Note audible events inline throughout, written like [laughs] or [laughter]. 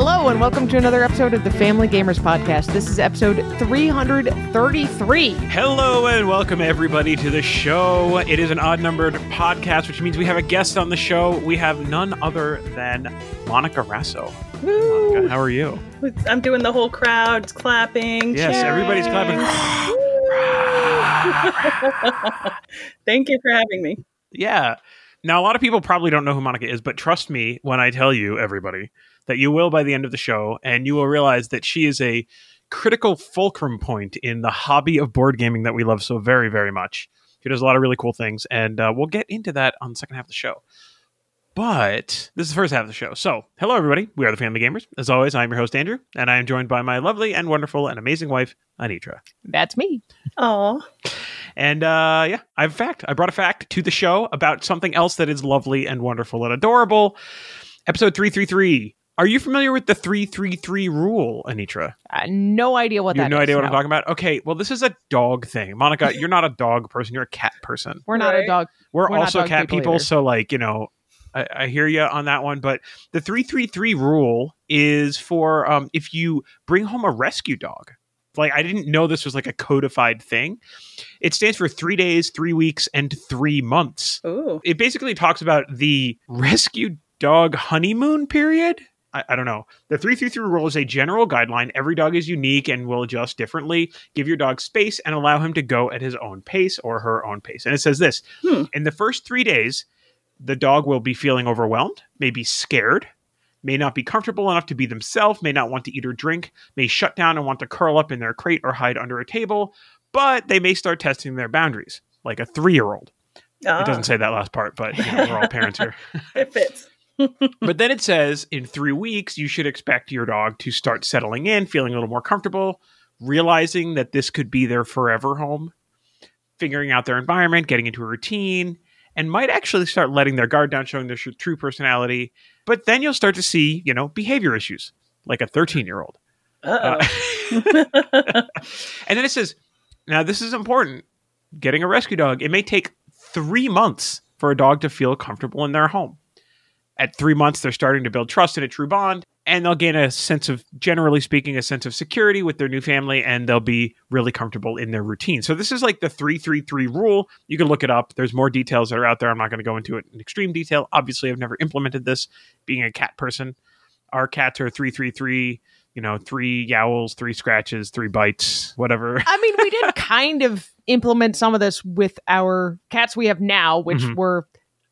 Hello, and welcome to another episode of the Family Gamers Podcast. This is episode 333. Hello and welcome everybody to the show. It is an odd numbered podcast, which means we have a guest on the show. We have none other than Monica Rasso. Monica, how are you? I'm doing the whole crowd clapping. Yes, cheering. everybody's clapping. [laughs] Thank you for having me. yeah. Now, a lot of people probably don't know who Monica is, but trust me when I tell you, everybody, that you will by the end of the show, and you will realize that she is a critical fulcrum point in the hobby of board gaming that we love so very, very much. She does a lot of really cool things, and uh, we'll get into that on the second half of the show. But this is the first half of the show. So, hello, everybody. We are the Family Gamers. As always, I'm your host, Andrew, and I am joined by my lovely and wonderful and amazing wife, Anitra. That's me. Oh, And uh, yeah, I have a fact. I brought a fact to the show about something else that is lovely and wonderful and adorable. Episode 333. Are you familiar with the 333 rule, Anitra? Uh, no idea what you that have no is, idea what I'm talking about? Okay, well, this is a dog thing. Monica, [laughs] you're not a dog person, you're a cat person. We're not a dog. We're, We're also dog cat people people, so like, you know, I, I hear you on that one. But the 333 rule is for um, if you bring home a rescue dog. Like, I didn't know this was like a codified thing. It stands for three days, three weeks, and three months. ooh, It basically talks about the rescue dog honeymoon period. I, I don't know. The 333 rule is a general guideline. Every dog is unique and will adjust differently. Give your dog space and allow him to go at his own pace or her own pace. And it says this Hmm. In the first three days, the dog will be feeling overwhelmed, may be scared, may not be comfortable enough to be themselves, may not want to eat or drink, may shut down and want to curl up in their crate or hide under a table, but they may start testing their boundaries, like a three year old. ah, It doesn't say that last part, but you know, we're all parents here. [laughs] it fits. But then it says in three weeks, you should expect your dog to start settling in, feeling a little more comfortable, realizing that this could be their forever home, figuring out their environment, getting into a routine, and might actually start letting their guard down, showing their true personality. But then you'll start to see, you know, behavior issues, like a 13 year old. Uh-oh. Uh, [laughs] and then it says, now this is important. Getting a rescue dog, it may take three months for a dog to feel comfortable in their home. At three months, they're starting to build trust and a true bond, and they'll gain a sense of, generally speaking, a sense of security with their new family, and they'll be really comfortable in their routine. So this is like the three three three rule. You can look it up. There's more details that are out there. I'm not going to go into it in extreme detail. Obviously, I've never implemented this. Being a cat person, our cats are three three three. You know, three yowls, three scratches, three bites, whatever. I mean, we did [laughs] kind of implement some of this with our cats we have now, which Mhm. were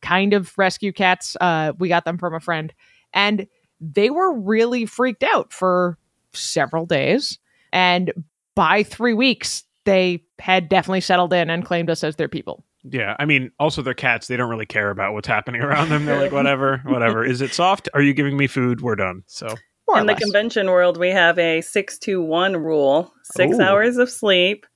kind of rescue cats. Uh, we got them from a friend, and they were really freaked out for several days. And by three weeks, they had definitely settled in and claimed us as their people. Yeah, I mean, also they're cats. They don't really care about what's happening around them. They're like, whatever, [laughs] whatever. Is it soft? Are you giving me food? We're done. So In the less. convention world, we have a six to one rule: six Ooh. hours of sleep,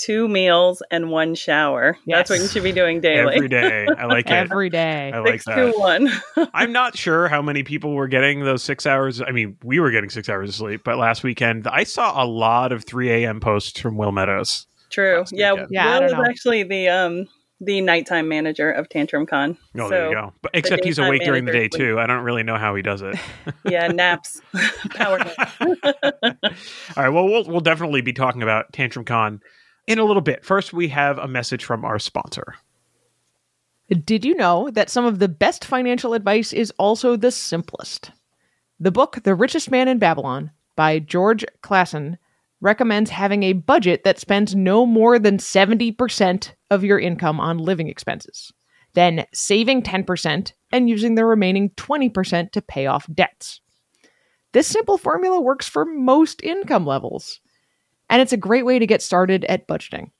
two meals, and one shower. That's what you should be doing daily. every day, I like it. Every day. I like Six that. two one. [laughs] I'm not sure how many people were getting those six hours. I mean, we were getting six hours of sleep, but last weekend I saw a lot of 3 a.m. posts from Will Meadows. True. Yeah, weekend. Yeah, I Will is know. actually the um the nighttime manager of Tantrum Con. Oh, so there you go. But except he's awake during the day manager too. I don't really know how he does it. [laughs] yeah, naps, [laughs] power nap. All right. Well, we'll we'll definitely be talking about Tantrum Con in a little bit. First, we have a message from our sponsor. Did you know that some of the best financial advice is also the simplest? The book The Richest Man in Babylon by George Clason recommends having a budget that spends no more than 70% of your income on living expenses, then saving 10% and using the remaining 20% to pay off debts. This simple formula works for most income levels, and it's a great way to get started at budgeting.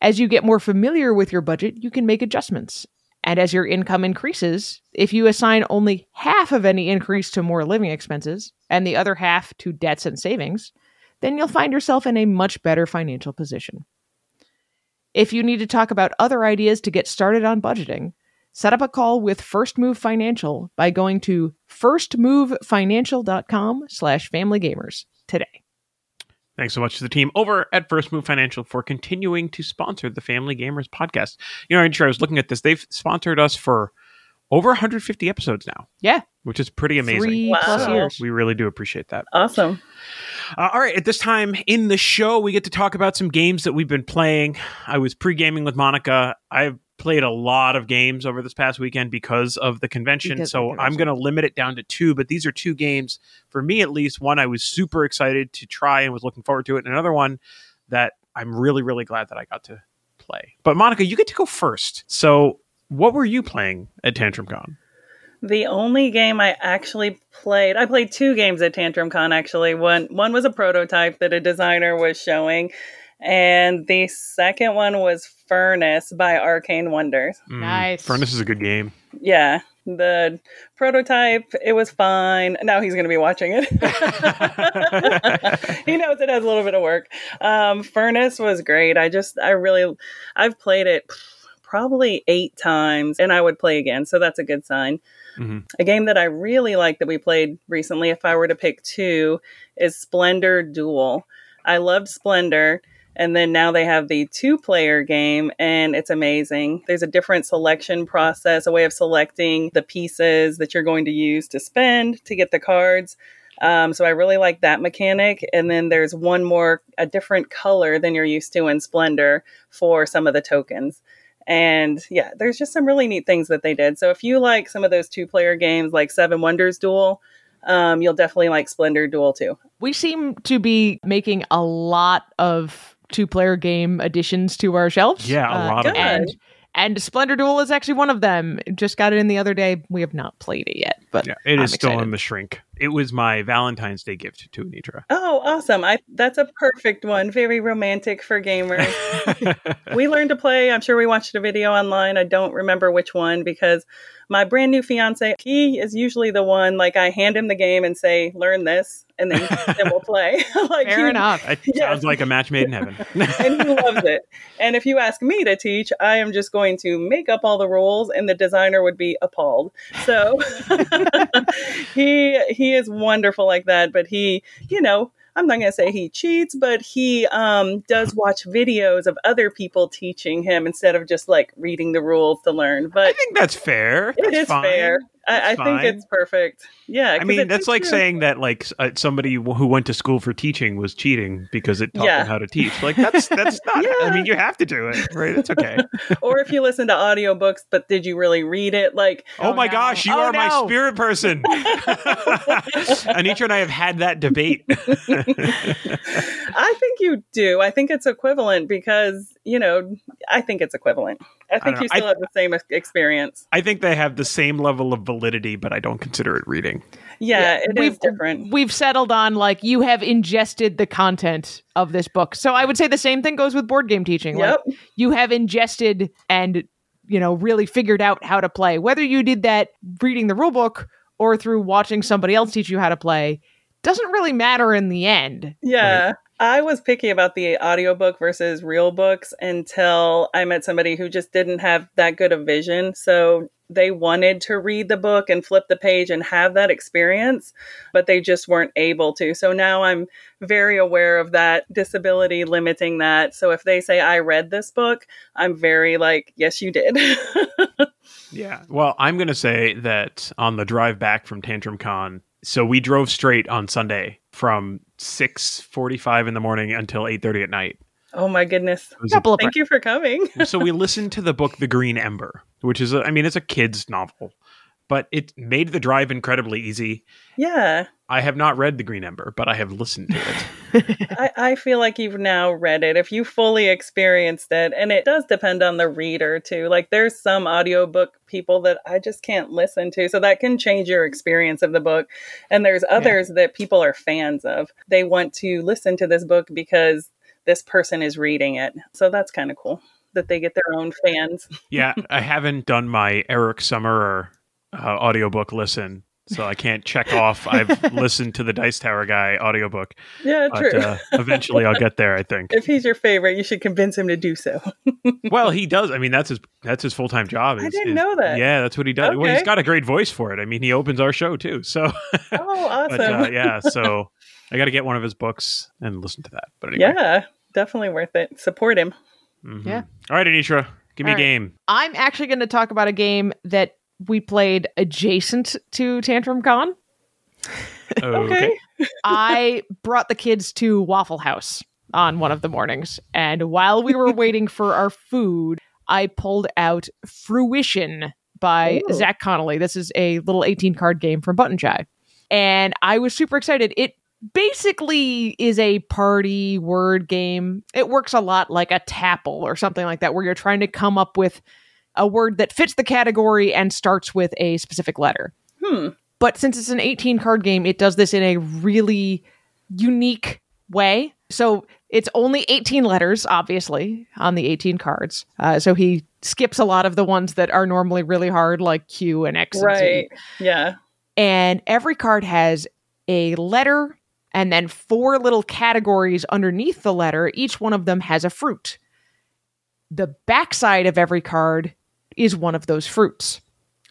As you get more familiar with your budget, you can make adjustments. And as your income increases, if you assign only half of any increase to more living expenses and the other half to debts and savings, then you'll find yourself in a much better financial position. If you need to talk about other ideas to get started on budgeting, set up a call with First Move Financial by going to firstmovefinancial.com slash familygamers today. Thanks so much to the team over at First Move Financial for continuing to sponsor the Family Gamers podcast. You know, I was looking at this. They've sponsored us for over 150 episodes now. Yeah. Which is pretty amazing. Three Wow. plus years. We really do appreciate that. Awesome. Uh, all right, at this time in the show, we get to talk about some games that we've been playing. I was pre gaming with Monica. I've played a lot of games over this past weekend because of the convention. Because so the I'm going to limit it down to two, but these are two games, for me at least. One I was super excited to try and was looking forward to it, and another one that I'm really, really glad that I got to play. But Monica, you get to go first. So, what were you playing at Tantrum Con? The only game I actually played, I played two games at Tantrum Con actually. One one was a prototype that a designer was showing, and the second one was Furnace by Arcane Wonders. Mm, Nice. Furnace is a good game. Yeah, the prototype, it was fine. Now he's going to be watching it. [laughs] he knows it has a little bit of work. Um, Furnace was great. I just, I really, I've played it probably eight times and I would play again. So that's a good sign. Mhm. A game that I really like that we played recently, if I were to pick two, is Splendor Duel. I loved Splendor. And then now they have the two player game, and it's amazing. There's a different selection process, a way of selecting the pieces that you're going to use to spend to get the cards. Um, so I really like that mechanic. And then there's one more, a different color than you're used to in Splendor for some of the tokens. And yeah, there's just some really neat things that they did. So if you like some of those two player games like Seven Wonders Duel, um, you'll definitely like Splendor Duel too. We seem to be making a lot of two player game additions to our shelves. Uh, Yeah, a lot of them. and and Splendor Duel is actually one of them. Just got it in the other day. We have not played it yet, but Yeah, it is I'm still excited. in the shrink. It was my Valentine's Day gift to Anitra. Oh, awesome. I that's a perfect one. Very romantic for gamers. [laughs] we learned to play. I'm sure we watched a video online. I don't remember which one because my brand new fiance, he is usually the one like I hand him the game and say, "Learn this," and then then we'll play. [laughs] like fair he- enough. It Yes. sounds like a match made in heaven. [laughs] and he loves it. And if you ask me to teach, I am just going to make up all the rules, and the designer would be appalled. So he he is wonderful like that. But he, you know, I'm not going to say he cheats, but he um, does watch videos of other people teaching him instead of just like reading the rules to learn. But I think that's fair. it That's is fine. fair. I, I think it's perfect. Yeah, I mean, that's like saying that like uh, somebody who went to school for teaching was cheating because it taught Yeah. them how to teach. Like that's that's [laughs] not. I mean, you have to do it, right? It's okay. [laughs] or if you listen to audiobooks, but did you really read it? Like, Oh, Oh, my no. gosh, you Oh, are my spirit person. [laughs] Anitra and I have had that debate. I think you do. I think it's equivalent because, you know, I think it's equivalent. I think don't you know. I- still have the same experience. I think they have the same level of validity, but I don't consider it reading. Yeah, it is we've different. we've settled on like you have ingested the content of this book. So I would say the same thing goes with board game teaching. Like, Yep. you have ingested and you know really figured out how to play. Whether you did that reading the rule book or through watching somebody else teach you how to play doesn't really matter in the end. Yeah. I was picky about the audiobook versus real books until I met somebody who just didn't have that good of vision. So they wanted to read the book and flip the page and have that experience, but they just weren't able to. So now I'm very aware of that disability limiting that. So if they say, I read this book, I'm very like, yes, you did. [laughs] Yeah. Well, I'm going to say that on the drive back from Tantrum Con, so we drove straight on Sunday from 6:45 in the morning until 8:30 at night. oh my goodness. It a- of Thank you for coming. so we listened to the book The Green Ember, which is a, I mean it's a kids novel, but it made the drive incredibly easy. Yeah. I have not read The Green Ember, but I have listened to it. [laughs] I, I feel like you've now read it if you fully experienced it and it does depend on the reader too like there's some audiobook people that i just can't listen to so that can change your experience of the book and there's others that people are fans of they want to listen to this book because this person is reading it so that's kind of cool that they get their own fans yeah, [laughs] I haven't done my Eric Summerer uh, audiobook listen. so I can't check off. I've [laughs] listened to the Dice Tower guy audiobook, Yeah, but true. uh, eventually I'll get there. I think. if he's your favorite, you should convince him to do so. [laughs] Well, he does. I mean, that's his that's his full time job. I didn't is- know that. Yeah, that's what he does. Well, he's Okay. got a great voice for it. I mean, he opens our show too. So, [laughs] Oh, awesome. but uh, yeah, so I got to get one of his books and listen to that. But anyway, yeah, definitely worth it. Support him. Mhm. Yeah. All right, Anitra, give me All a right. game. I'm actually going to talk about a game that we played adjacent to Tantrum Con. Okay. I brought the kids to Waffle House on one of the mornings, and while we were [laughs] waiting for our food, I pulled out Fruition by Ooh. Zach Connolly. This is a little 18 card game from Button Shy. And I was super excited. It basically is a party word game. It works a lot like a tapple or something like that, where you're trying to come up with a word that fits the category and starts with a specific letter. Hmm. But since it's an 18 card game, it does this in a really unique way. So it's only 18 letters, obviously, on the 18 cards. Uh, so he skips a lot of the ones that are normally really hard, like Q and X. and Z. Right. Yeah. And every card has a letter and then four little categories underneath the letter. Each one of them has a fruit. The backside of every card is one of those fruits.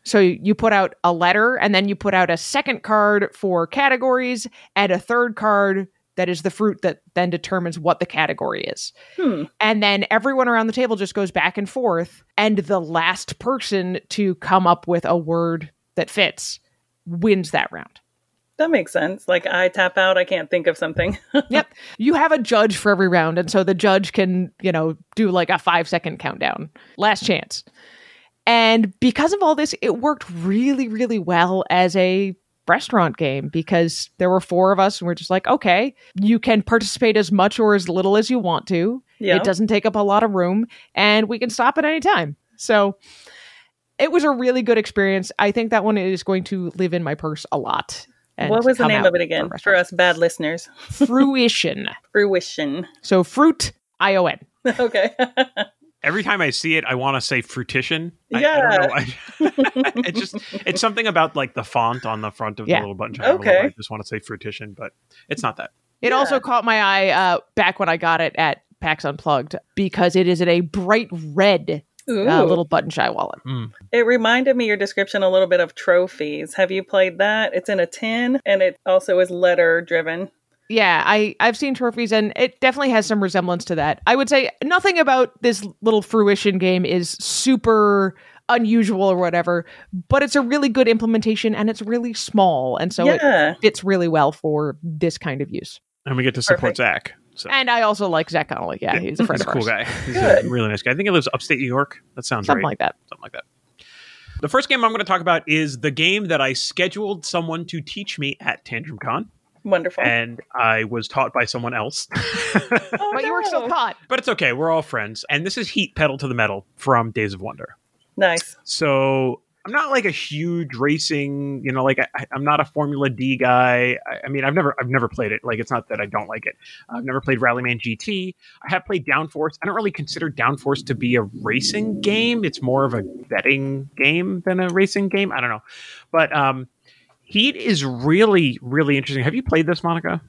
So you put out a letter and then you put out a second card for categories and a third card that is the fruit that then determines what the category is. Hmm. And then everyone around the table just goes back and forth. And the last person to come up with a word that fits wins that round. That makes sense. Like I tap out, I can't think of something. [laughs] yep. You have a judge for every round. And so the judge can, you know, do like a five second countdown. Last chance. And because of all this, it worked really, really well as a restaurant game because there were four of us and we're just like, okay, you can participate as much or as little as you want to. yeah. It doesn't take up a lot of room and we can stop at any time. So it was a really good experience. I think that one is going to live in my purse a lot. and What was the name of it again for restaurants. us bad listeners? [laughs] Fruition. Fruition. So fruit I O N. [laughs] okay. [laughs] Every time I see it, I want to say fruition. I, I Yeah. don't know. I, [laughs] it's just it's something about like the font on the front of Yeah. the little button. I Okay. why I just want to say fruition, but it's not that. It Yeah. also caught my eye uh, back when I got it at PAX Unplugged because it is in a bright red Ooh. uh, little button shy wallet. It reminded me your description a little bit of trophies. Have you played that? It's in a tin and it also is letter driven. Yeah, I I've seen trophies and it definitely has some resemblance to that. I would say nothing about this little fruition game is super unusual or whatever, but it's a really good implementation and it's really small and so it fits really well for this kind of use. And we get to support Perfect. Zach. So And I also like Zach Connolly. Yeah, he's a friend he's of [laughs] a cool guy. He's Good. a really nice guy. I think he lives upstate New York. That sounds Something right. like that. Something like that. The first game I'm going to talk about is the game that I scheduled someone to teach me at Tantrum Con, Wonderful. and I was taught by someone else. [laughs] Oh, But you were still taught. but it's okay. We're all friends. And this is Heat Pedal to the Metal from Days of Wonder. Nice. So I'm not like a huge racing, you know, like I, I'm not a Formula D guy. I, I mean, I've never, I've never played it. Like, it's not that I don't like it. I've never played Rallyman GT. I have played Downforce. I don't really consider Downforce to be a racing game. It's more of a betting game than a racing game. I don't know, but um, Heat is really, really interesting. Have you played this, Monica?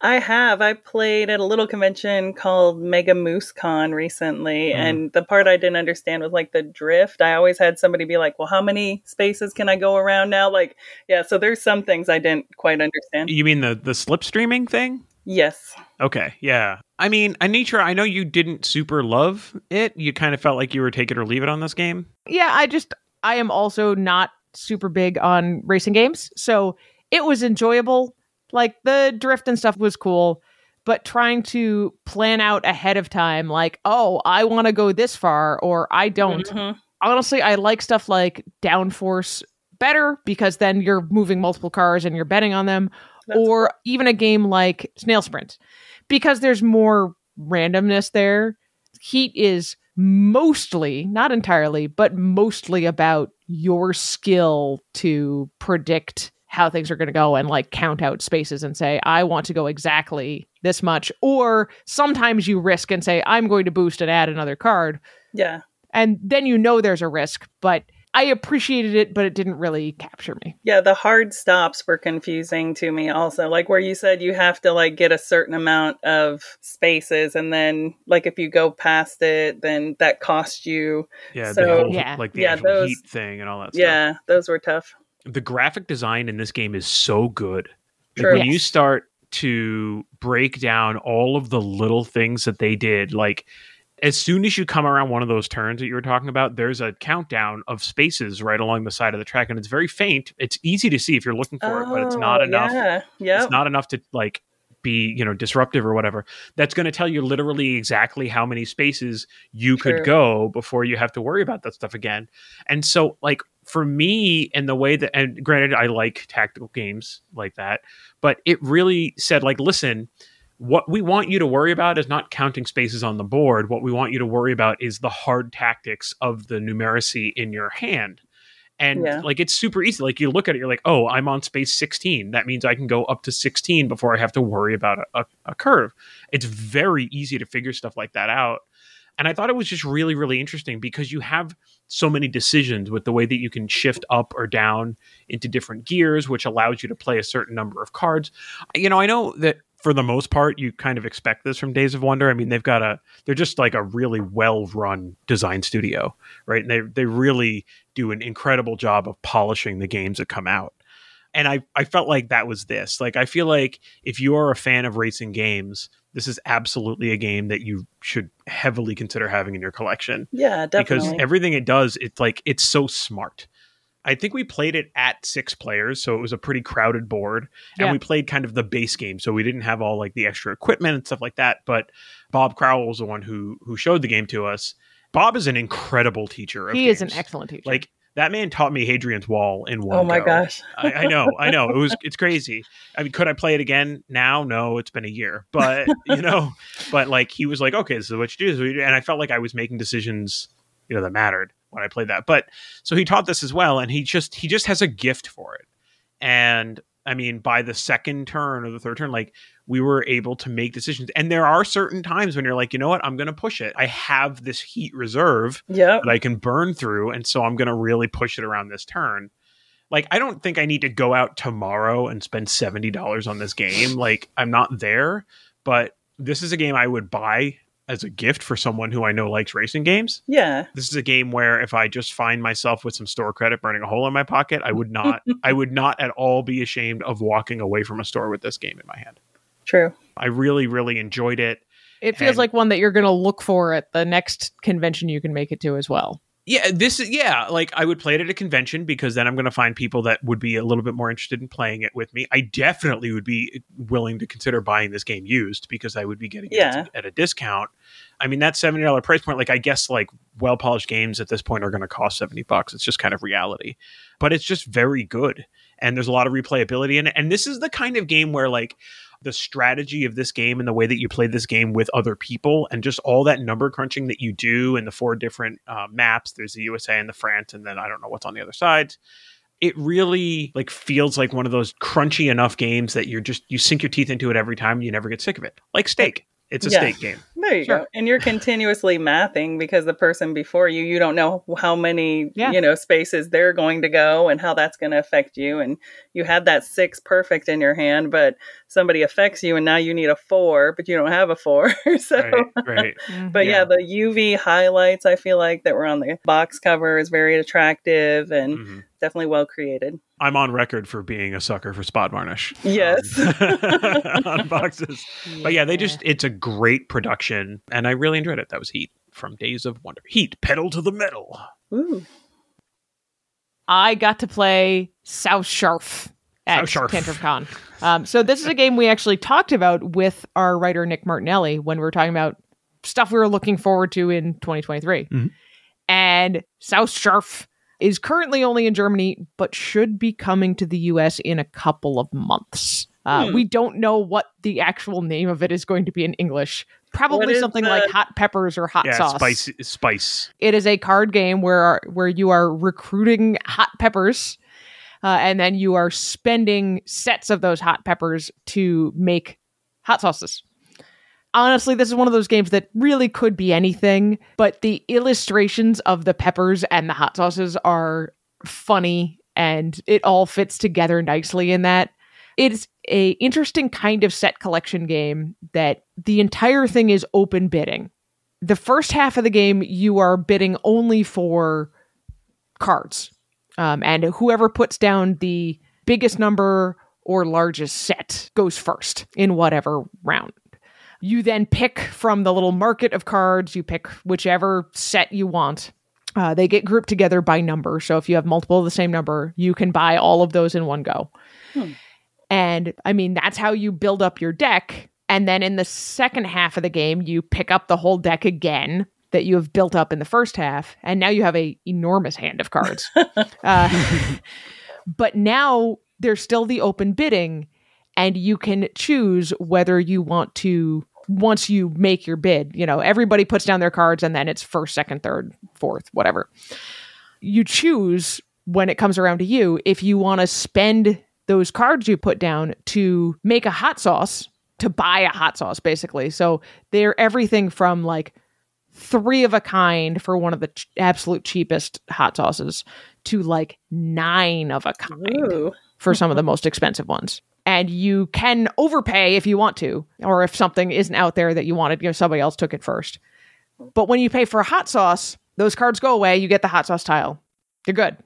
I have. I played at a little convention called Mega Moose Con recently, Mhm. and the part I didn't understand was like the drift. I always had somebody be like, "Well, how many spaces can I go around now?" Like, yeah. So there's some things I didn't quite understand. You mean the the slipstreaming thing? Yes. Okay, yeah. I mean, Anitra, I know you didn't super love it. You kind of felt like you were take it or leave it on this game. Yeah, I just I am also not super big on racing games, so it was enjoyable. Like the drift and stuff was cool, but trying to plan out ahead of time, like, oh, I want to go this far, or I don't. Mhm. Honestly, I like stuff like Downforce better because then you're moving multiple cars and you're betting on them, That's or even a game like Snail Sprint because there's more randomness there. Heat is mostly, not entirely, but mostly about your skill to predict how things are going to go and like count out spaces and say, I want to go exactly this much. Or sometimes you risk and say, I'm going to boost and add another card. Yeah. And then you know there's a risk, but I appreciated it, but it didn't really capture me. Yeah, the hard stops were confusing to me also. Like where you said you have to like get a certain amount of spaces and then like if you go past it, then that costs you. Yeah, So- the whole, Yeah. like the Yeah, actual those- heat thing and all that stuff. Yeah, those were tough. the graphic design in this game is so good. Like True. when you start to break down all of the little things that they did, like as soon as you come around one of those turns that you were talking about, there's a countdown of spaces right along the side of the track, and it's very faint. It's easy to see if you're looking for it, but it's not Oh, enough. Yeah, yeah. It's not enough to like be you know disruptive or whatever. That's going to tell you literally exactly how many spaces you could go before you have to worry about that stuff again. And so like for me and the way that and granted I like tactical games like that, but it really said like listen, what we want you to worry about is not counting spaces on the board. What we want you to worry about is the hard tactics of the numeracy in your hand. And Yeah. like it's super easy. Like you look at it, you're like, oh, I'm on space 16. That means I can go up to 16 before I have to worry about a, a, a curve. It's very easy to figure stuff like that out. And I thought it was just really, really interesting because you have so many decisions with the way that you can shift up or down into different gears, which allows you to play a certain number of cards. You know, I know that for the most part, you kind of expect this from Days of Wonder. I mean, they've got a, they're just like a really well run design studio, right? And they, they really do an incredible job of polishing the games that come out. And I, I felt like that was this. Like, I feel like if you are a fan of racing games, this is absolutely a game that you should heavily consider having in your collection yeah, definitely. because everything it does, it's like it's so smart. I think we played it at six players, so it was a pretty crowded board, and Yeah. we played kind of the base game, so we didn't have all like the extra equipment and stuff like that. But Bob Crowell was the one who who showed the game to us. Bob is an incredible teacher. Of He is an excellent teacher. Like that man taught me Hadrian's Wall in one. oh my go. gosh. I, I know, I know. It was [laughs] it's crazy. I mean, could I play it again now? No, it's been a year. But you [laughs] know, but like he was like, okay, this what do. This is what you do. And I felt like I was making decisions, you know, that mattered when I played that. But so he taught this as well, and he just he just has a gift for it. And I mean, by the second turn or the third turn, like we were able to make decisions. And there are certain times when you're like, you know what, I'm going to push it. I have this heat reserve Yep. that I can burn through, and so I'm going to really push it around this turn. Like, I don't think I need to go out tomorrow and spend seventy dollars on this game. Like, I'm not there, but this is a game I would buy as a gift for someone who I know likes racing games. Yeah. This is a game where if I just find myself with some store credit burning a hole in my pocket, I would [laughs] not, I would not at all be ashamed of walking away from a store with this game in my hand. True. I really, really enjoyed it. it feels and- like one that you're going to look for at the next convention you can make it to as well. Yeah, this is yeah. Like I would play it at a convention because then I'm going to find people that would be a little bit more interested in playing it with me. I definitely would be eh, willing to consider buying this game used because I would be getting Yeah. it at a discount. I mean, that seventy dollar price point, like I guess, like well polished games at this point are going to cost seventy bucks. It's just kind of reality, but it's just very good, and there's a lot of replayability in it. And this is the kind of game where like the strategy of this game and the way that you play this game with other people and just all that number crunching that you do and the four different uh, maps. There's the usa and the france and then i don't know what's on the other side. It really like feels like one of those crunchy enough games that you're just you sink your teeth into it every time you never get sick of it like steak it's a Yeah. steak game There you Sure. go. And you're continuously mathing because the person before you, you don't know how many, Yeah. you know, spaces they're going to go and how that's going to affect you. And you had that six perfect in your hand, but somebody affects you and now you need a four, but you don't have a four. [laughs] so, right right [laughs] but yeah. Yeah. the UV highlights, I feel like that were on the box cover is very attractive and Mhm. Definitely well created. i'm on record for being a sucker for spot varnish Yes. um, [laughs] on boxes But yeah, they just, it's a great production. And I really enjoyed it. That was Heat from Days of Wonder. Heat, pedal to the metal. Ooh. I got to play Sauscharf at Sauscharf. Tantrum Con. Um, so this is a game we actually talked about with our writer Nick Martinelli when we were talking about stuff we were looking forward to in 2023. Mhm. And Sauscharf is currently only in Germany, but should be coming to the US in a couple of months. Uh, Hmm. We don't know what the actual name of it is going to be in English. Probably something the- like hot peppers or hot yeah, sauce. spice, spice. It is a card game where where you are recruiting hot peppers, uh, and then you are spending sets of those hot peppers to make hot sauces. Honestly, this is one of those games that really could be anything, but the illustrations of the peppers and the hot sauces are funny and it all fits together nicely in that. It's a interesting kind of set collection game that the entire thing is open bidding. The first half of the game you are bidding only for cards. Um, and whoever puts down the biggest number or largest set goes first in whatever round. You then pick from the little market of cards, you pick whichever set you want. Uh, they get grouped together by number. So if you have multiple of the same number, you can buy all of those in one go. Hmm. And I mean, that's how you build up your deck. And then in the second half of the game, you pick up the whole deck again that you have built up in the first half. And now you have a enormous hand of cards. [laughs] uh, [laughs] but now there's still the open bidding, and you can choose whether you want to once you make your bid. You know, everybody puts down their cards and then it's first, second, third, fourth, whatever. You choose when it comes around to you if you want to spend those cards you put down to make a hot sauce, to buy a hot sauce, basically. So they're everything from like three of a kind for one of the ch- absolute cheapest hot sauces to like nine of a kind Ooh. for some of the most expensive ones and you can overpay if you want to, or if something isn't out there that you wanted, you know, somebody else took it first. But when you pay for a hot sauce, those cards go away, you get the hot sauce tile. You're good.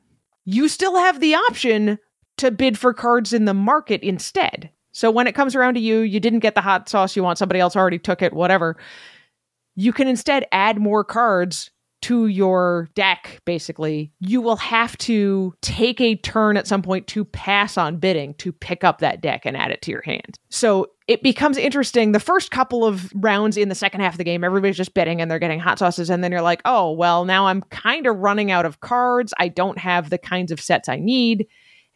You still have the option to bid for cards in the market instead. So when it comes around to you, you didn't get the hot sauce you want, somebody else already took it, whatever. You can instead add more cards to your deck, basically, you will have to take a turn at some point to pass on bidding to pick up that deck and add it to your hand. So it becomes interesting. The first couple of rounds in the second half of the game, everybody's just bidding and they're getting hot sauces. And then you're like, oh, well, now I'm kind of running out of cards. I don't have the kinds of sets I need.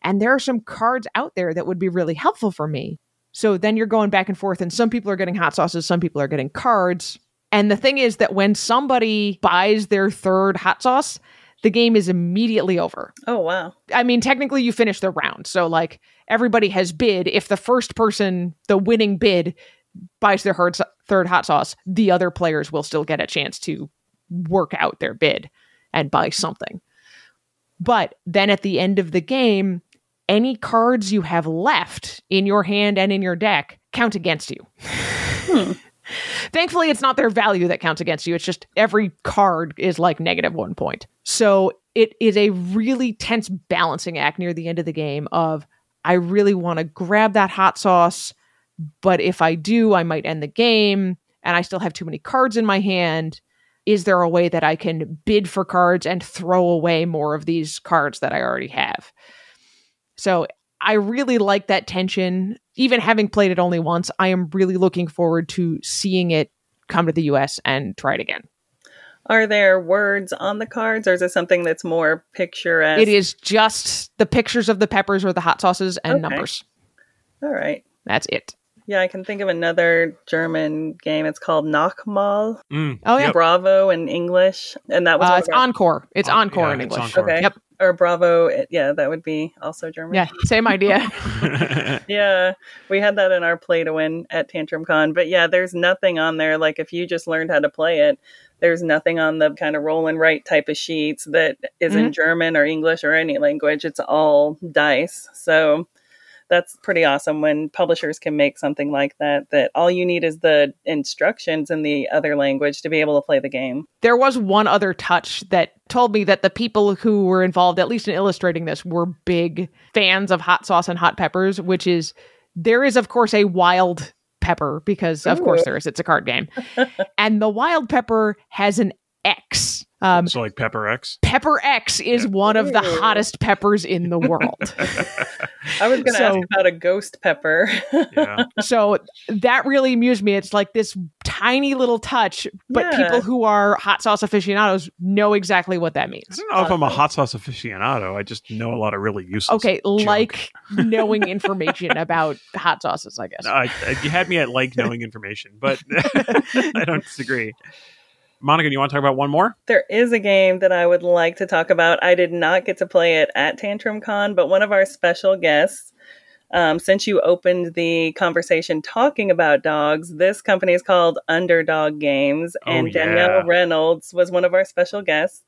And there are some cards out there that would be really helpful for me. So then you're going back and forth, and some people are getting hot sauces, some people are getting cards. And the thing is that when somebody buys their third hot sauce, the game is immediately over. Oh, wow. I mean, technically, you finish the round. So, like, everybody has bid. If the first person, the winning bid, buys their third hot sauce, the other players will still get a chance to work out their bid and buy something. But then at the end of the game, any cards you have left in your hand and in your deck count against you. Hmm. Thankfully, it's not their value that counts against you. It's just every card is like negative one point. So it is a really tense balancing act near the end of the game of I really want to grab that hot sauce, but if I do, I might end the game and I still have too many cards in my hand. Is there a way that I can bid for cards and throw away more of these cards that I already have? So I really like that tension. Even having played it only once, I am really looking forward to seeing it come to the US and try it again. Are there words on the cards or is it something that's more picturesque? It is just the pictures of the peppers or the hot sauces and okay. numbers. All right. That's it. Yeah, I can think of another German game. It's called Nochmal. Mm, oh yeah, Bravo in English, and that was uh, it's Encore. It's Encore yeah, in English. Encore. Okay. Yep or Bravo. Yeah, that would be also German. Yeah, same idea. [laughs] [laughs] yeah, we had that in our play to win at Tantrum Con. But yeah, there's nothing on there. Like if you just learned how to play it, there's nothing on the kind of roll and write type of sheets that is mm-hmm. in German or English or any language. It's all dice. So that's pretty awesome when publishers can make something like that that all you need is the instructions in the other language to be able to play the game. There was one other touch that told me that the people who were involved at least in illustrating this were big fans of hot sauce and hot peppers which is there is of course a wild pepper because of Ooh. course there is. It's a card game. [laughs] And the wild pepper has an x um, so like Pepper X. Pepper X is yeah. one of the hottest peppers in the [laughs] world. I was going to so, ask about a ghost pepper. yeah. [laughs] So that really amused me. It's like this tiny little touch, but yeah. people who are hot sauce aficionados know exactly what that means. I don't know if I'm a hot sauce aficionado. I just know a lot of really useless. Okay, junk. like knowing information about hot sauces. I guess. No, I, you had me at like knowing information, but [laughs] I don't disagree. Monica, do you want to talk about one more? There is a game that I would like to talk about. I did not get to play it at Tantrum Con, but one of our special guests, Um, since you opened the conversation talking about dogs, this company is called Underdog Games, Oh, and yeah. Danielle Reynolds was one of our special guests.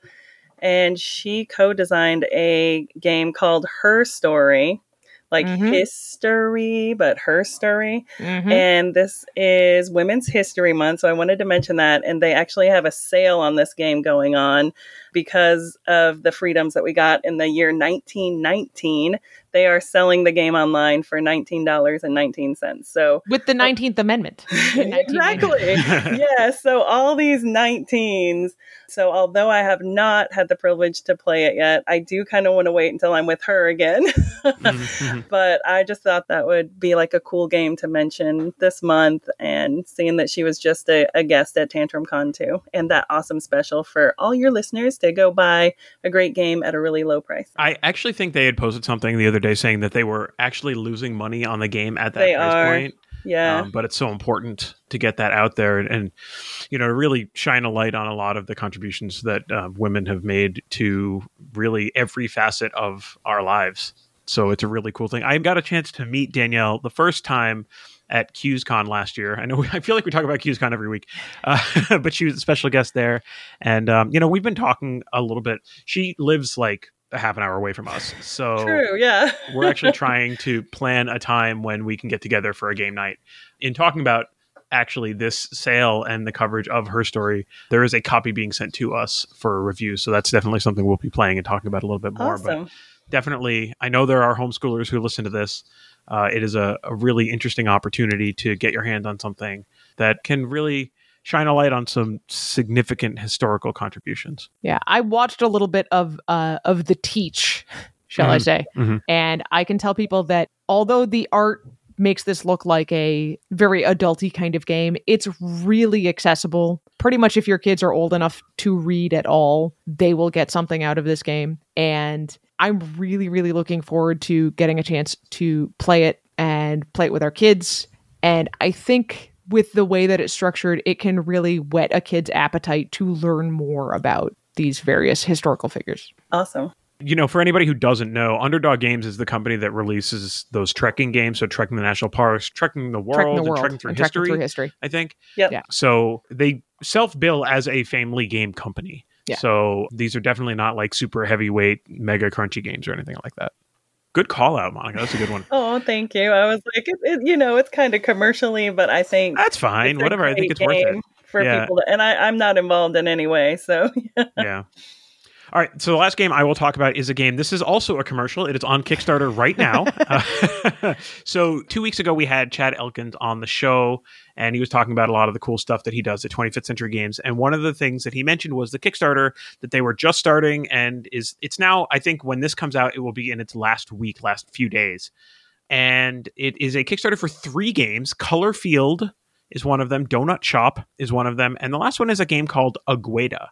And she co designed a game called Her Story, like Mhm. history, but her story. Mhm. And this is Women's History Month. So I wanted to mention that. And they actually have a sale on this game going on because of the freedoms that we got in the year 1919. They are selling the game online for $19.19. So With the 19th [laughs] Amendment. exactly. [laughs] yeah. So all these 19s. So although I have not had the privilege to play it yet, I do kind of want to wait until I'm with her again. [laughs] Mhm. but I just thought that would be like a cool game to mention this month and seeing that she was just a, a guest at Tantrum Con too. And that awesome special for all your listeners to go buy a great game at a really low price. I actually think they had posted something the other day saying that they were actually losing money on the game at that They price are. point. Yeah. Um, but it's so important to get that out there and, and, you know, really shine a light on a lot of the contributions that uh, women have made to really every facet of our lives. So it's a really cool thing. I got a chance to meet Danielle the first time at QsCon last year. I know [laughs] I feel like we talk about QsCon every week, uh, [laughs] but she was a special guest there. And, um, you know, we've been talking a little bit. She lives like a half an hour away from us. So True. Yeah. [laughs] we're actually trying to plan a time when we can get together for a game night. In talking about actually this sale and the coverage of her story, there is a copy being sent to us for review. So that's definitely something we'll be playing and talking about a little bit more. But definitely, I know there are homeschoolers who listen to this. Uh, it is a, a really interesting opportunity to get your hand on something that can really shine a light on some significant historical contributions. Yeah, I watched a little bit of uh of the teach, shall I Mhm, say, mhm. and I can tell people that although the art makes this look like a very adulty kind of game, it's really accessible. Pretty much, if your kids are old enough to read at all, they will get something out of this game, and I'm really, really looking forward to getting a chance to play it and play it with our kids. And I think with the way that it's structured, it can really whet a kid's appetite to learn more about these various historical figures. Awesome. you know, for anybody who doesn't know, Underdog Games is the company that releases those trekking games. So trekking the national parks, trekking the world, Trekking the and world, trekking through and trekking history. through history. I think. Yep. Yeah. So they self bill as a family game company. Yeah. So these are definitely not like super heavyweight, mega crunchy games or anything like that. Good call out, Monica. That's a good one. [laughs] Oh, thank you. I was like, it, it, you know, it's kind of commercially, but I think That's fine. Whatever. I think it's worth it. for Yeah. people. To, and I, I'm not involved in any way, so [laughs] yeah. All right. So the last game I will talk about is a game. This is also a commercial. It is on Kickstarter right now. Uh, [laughs] so two weeks ago, we had Chad Elkins on the show, and he was talking about a lot of the cool stuff that he does at 25th Century Games. And one of the things that he mentioned was the Kickstarter that they were just starting, and is it's now. I think when this comes out, it will be in its last week, last few days. And it is a Kickstarter for three games. Color Field is one of them. Donut Shop is one of them, and the last one is a game called Agueda.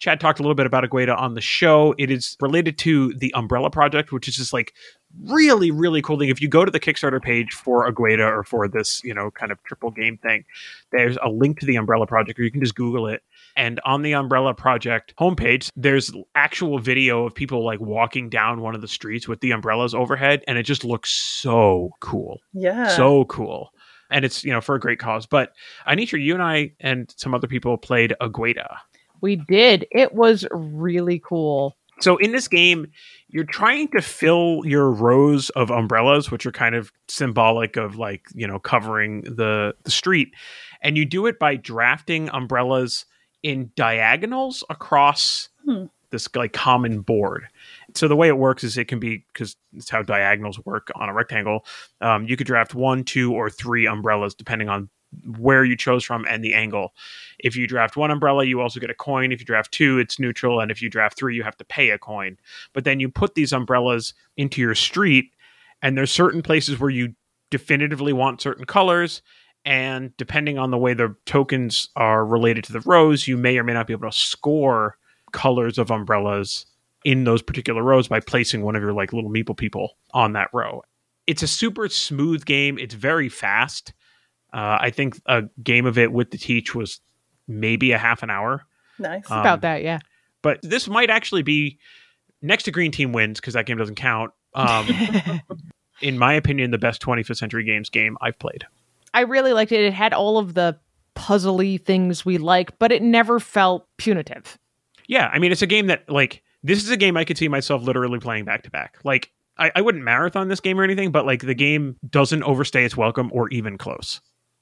Chad talked a little bit about Agueda on the show. It is related to the Umbrella Project, which is just like really, really cool thing. If you go to the Kickstarter page for Agueda or for this, you know, kind of triple game thing, there's a link to the Umbrella Project, or you can just Google it. And on the Umbrella Project homepage, there's actual video of people like walking down one of the streets with the umbrellas overhead, and it just looks so cool yeah. so cool and it's you know for a great cause but anitra you and i and some other people played agueda We did. It was really cool. so in this game you're trying to fill your rows of umbrellas which are kind of symbolic of like you know covering the the street and you do it by drafting umbrellas in diagonals across Hmm. this like common board so the way it works is it can be because it's how diagonals work on a rectangle um, you could draft one two or three umbrellas depending on where you chose from and the angle. If you draft one umbrella you also get a coin. If you draft two it's neutral and if you draft three you have to pay a coin. But then you put these umbrellas into your street and there's certain places where you definitively want certain colors and depending on the way the tokens are related to the rows you may or may not be able to score colors of umbrellas in those particular rows by placing one of your like little meeple people on that row. It's a super smooth game. It's very fast uh, i think a game of it with the teach was maybe a half an hour nice. Um, About that, yeah. but this might actually be next to green team wins because that game doesn't count um, [laughs] in my opinion, the best 25th Century Games game I've played. I really liked it. It had all of the puzzly things we like, but it never felt punitive. Yeah, I mean, it's a game that like this is a game I could see myself literally playing back to back. Like I, I wouldn't marathon this game or anything, but like the game doesn't overstay its welcome or even close.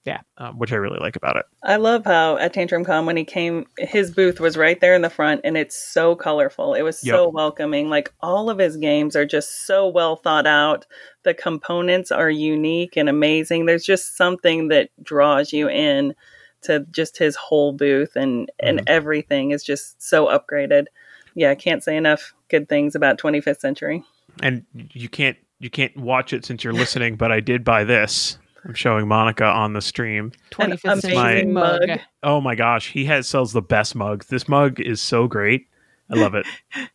Yeah. Um, which I really like about it. I love how at Tantrum Con when he came, his booth was right there in the front, and it's so colorful. It was so welcoming. Like all of his games are just so well thought out. The components are unique and amazing. There's just something that draws you in to just his whole booth, and and Mhm. everything is just so upgraded. Yeah, I can't say enough good things about 25th Century. And you can't you can't watch it since you're listening, but I did buy this. I'm showing Monica on the stream. 25th century amazing mug. mug. Oh my gosh, he has sells the best mugs. This mug is so great. I love it. [laughs]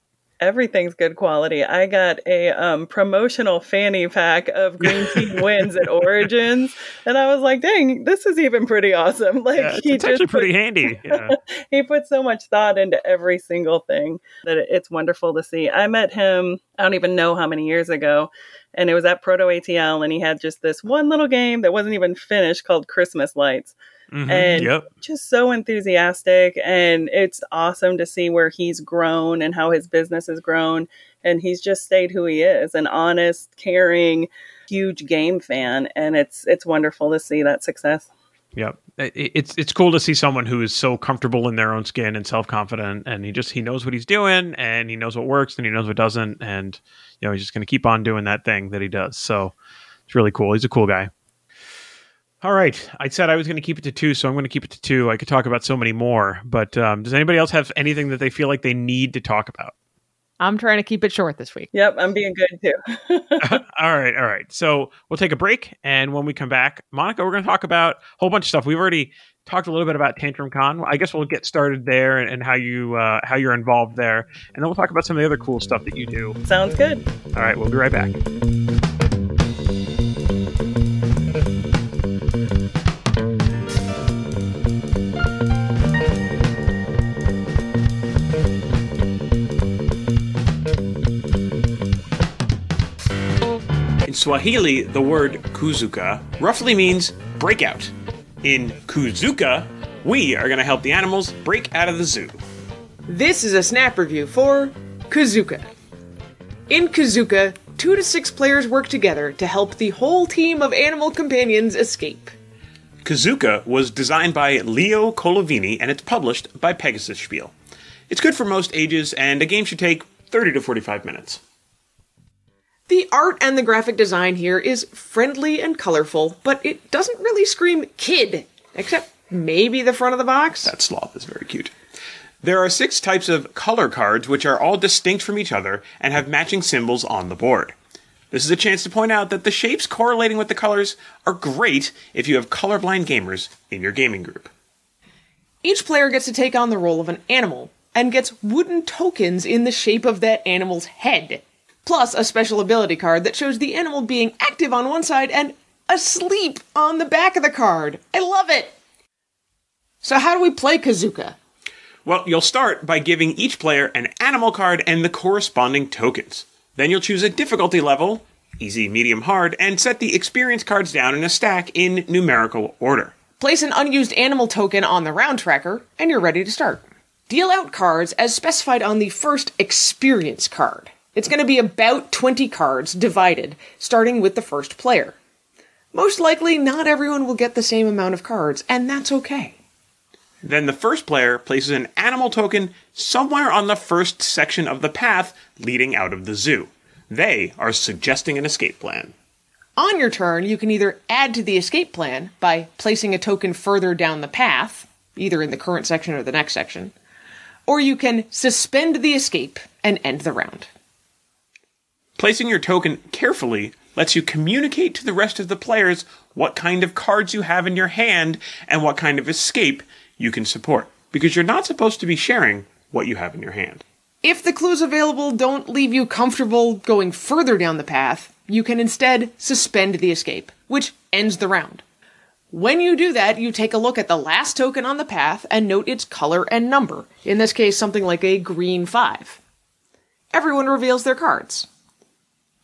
Everything's good quality. I got a um, promotional fanny pack of Green Team [laughs] wins at Origins, and I was like, "Dang, this is even pretty awesome!" [laughs] Like Yeah, it's, he it's actually just put, pretty handy. [laughs] Yeah. he put so much thought into every single thing that it's wonderful to see. I met him. I don't even know how many years ago, and it was at Proto ATL, and he had just this one little game that wasn't even finished called Christmas Lights Mhm, And- yep. just so enthusiastic and it's awesome to see where he's grown and how his business has grown and he's just stayed who he is an honest caring huge game fan and it's it's wonderful to see that success Yep. It's it's cool to see someone who is so comfortable in their own skin and self confident, and he just he knows what he's doing, and he knows what works, and he knows what doesn't, and you know he's just going to keep on doing that thing that he does. So it's really cool. He's a cool guy. All right, I said I was going to keep it to two, so I'm going to keep it to two. I could talk about so many more, but um, does anybody else have anything that they feel like they need to talk about? I'm trying to keep it short this week. yep i'm being good too [laughs] [laughs] all right, all right. So we'll take a break, and when we come back, Monica, we're going to talk about a whole bunch of stuff. We've already talked a little bit about Tantrum Con. I guess we'll get started there and, and how you uh, how you're involved there, and then we'll talk about some of the other cool stuff that you do. sounds good All right, we'll be right back. Swahili, the word kuzuka roughly means breakout. In Kuzooka, we are going to help the animals break out of the zoo. This is a snap review for Kuzooka. In Kuzooka, two to six players work together to help the whole team of animal companions escape. Kuzooka was designed by Leo Colovini and it's published by Pegasus Spiel. It's good for most ages, and a game should take 30 to 45 minutes. The art and the graphic design here is friendly and colorful, but it doesn't really scream kid, except maybe the front of the box. That sloth is very cute. There are six types of color cards, which are all distinct from each other and have matching symbols on the board. This is a chance to point out that the shapes correlating with the colors are great if you have colorblind gamers in your gaming group. Each player gets to take on the role of an animal and gets wooden tokens in the shape of that animal's head, plus a special ability card that shows the animal being active on one side and asleep on the back of the card. I love it! So, how do we play Kuzooka? Well, you'll start by giving each player an animal card and the corresponding tokens. Then you'll choose a difficulty level, easy, medium, hard, and set the experience cards down in a stack in numerical order. Place an unused animal token on the round tracker, and you're ready to start. Deal out cards as specified on the first experience card. It's going to be about 20 cards divided, starting with the first player. Most likely, not everyone will get the same amount of cards, and that's okay. Then the first player places an animal token somewhere on the first section of the path leading out of the zoo. They are suggesting an escape plan. On your turn, you can either add to the escape plan by placing a token further down the path, either in the current section or the next section, or you can suspend the escape and end the round. Placing your token carefully lets you communicate to the rest of the players what kind of cards you have in your hand and what kind of escape you can support. Because you're not supposed to be sharing what you have in your hand. If the clues available don't leave you comfortable going further down the path, you can instead suspend the escape, which ends the round. When you do that, you take a look at the last token on the path and note its color and number, in this case, something like a green 5. Everyone reveals their cards.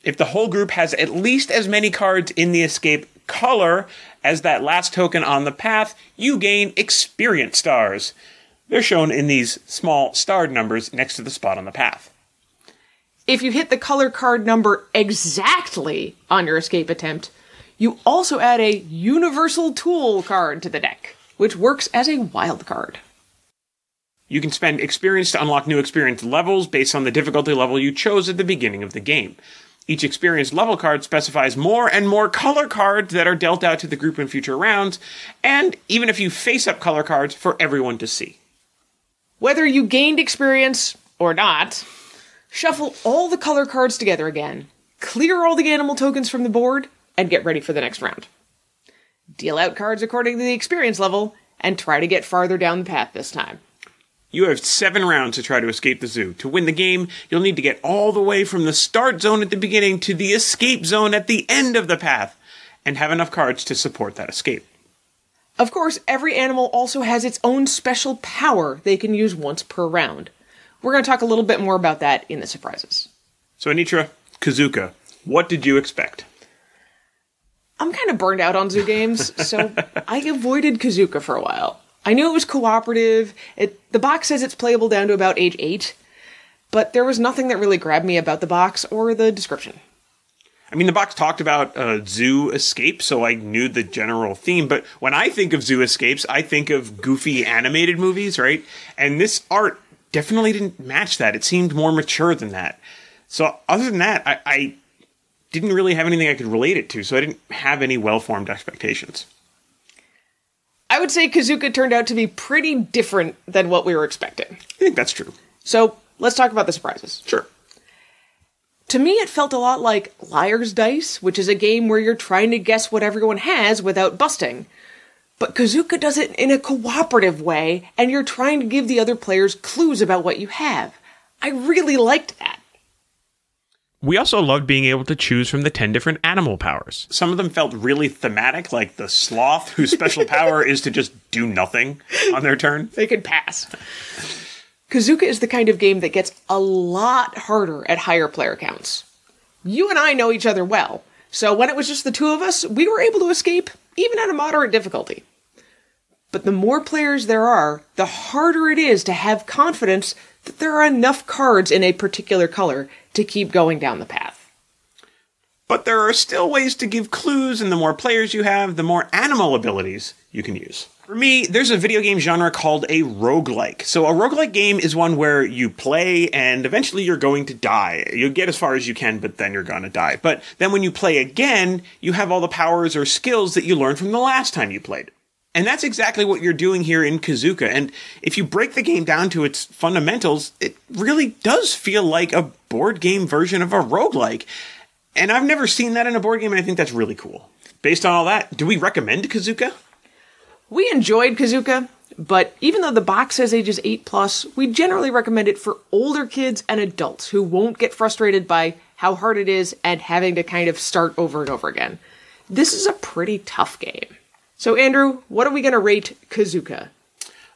If the whole group has at least as many cards in the escape color as that last token on the path, you gain experience stars. They're shown in these small starred numbers next to the spot on the path. If you hit the color card number exactly on your escape attempt, you also add a universal tool card to the deck, which works as a wild card. You can spend experience to unlock new experience levels based on the difficulty level you chose at the beginning of the game. Each experience level card specifies more and more color cards that are dealt out to the group in future rounds, and even a few face up color cards for everyone to see. Whether you gained experience or not, shuffle all the color cards together again, clear all the animal tokens from the board, and get ready for the next round. Deal out cards according to the experience level, and try to get farther down the path this time. You have seven rounds to try to escape the zoo. To win the game, you'll need to get all the way from the start zone at the beginning to the escape zone at the end of the path, and have enough cards to support that escape. Of course, every animal also has its own special power they can use once per round. We're going to talk a little bit more about that in the surprises. So, Anitra, Kuzooka, what did you expect? I'm kind of burned out on zoo games, so [laughs] I avoided Kuzooka for a while. I knew it was cooperative. It, the box says it's playable down to about age 8, but there was nothing that really grabbed me about the box or the description. I mean, the box talked about uh, zoo escape, so I knew the general theme. But when I think of zoo escapes, I think of goofy animated movies, right? And this art definitely didn't match that. It seemed more mature than that. So, other than that, I, I didn't really have anything I could relate it to, so I didn't have any well formed expectations. I would say Kuzooka turned out to be pretty different than what we were expecting. I think that's true. So let's talk about the surprises. Sure. To me, it felt a lot like Liar's Dice, which is a game where you're trying to guess what everyone has without busting. But Kuzooka does it in a cooperative way, and you're trying to give the other players clues about what you have. I really liked that. We also loved being able to choose from the 10 different animal powers. Some of them felt really thematic, like the sloth, whose special [laughs] power is to just do nothing on their turn. They could pass. Kuzooka is the kind of game that gets a lot harder at higher player counts. You and I know each other well, so when it was just the two of us, we were able to escape, even at a moderate difficulty. But the more players there are, the harder it is to have confidence that there are enough cards in a particular color to keep going down the path. But there are still ways to give clues, and the more players you have, the more animal abilities you can use. For me, there's a video game genre called a roguelike. So a roguelike game is one where you play and eventually you're going to die. You get as far as you can, but then you're going to die. But then when you play again, you have all the powers or skills that you learned from the last time you played. And that's exactly what you're doing here in Kuzooka. And if you break the game down to its fundamentals, it really does feel like a board game version of a roguelike. And I've never seen that in a board game, and I think that's really cool. Based on all that, do we recommend Kuzooka? We enjoyed Kuzooka, but even though the box says ages 8 plus, we generally recommend it for older kids and adults who won't get frustrated by how hard it is and having to kind of start over and over again. This is a pretty tough game. So, Andrew, what are we going to rate Kuzooka?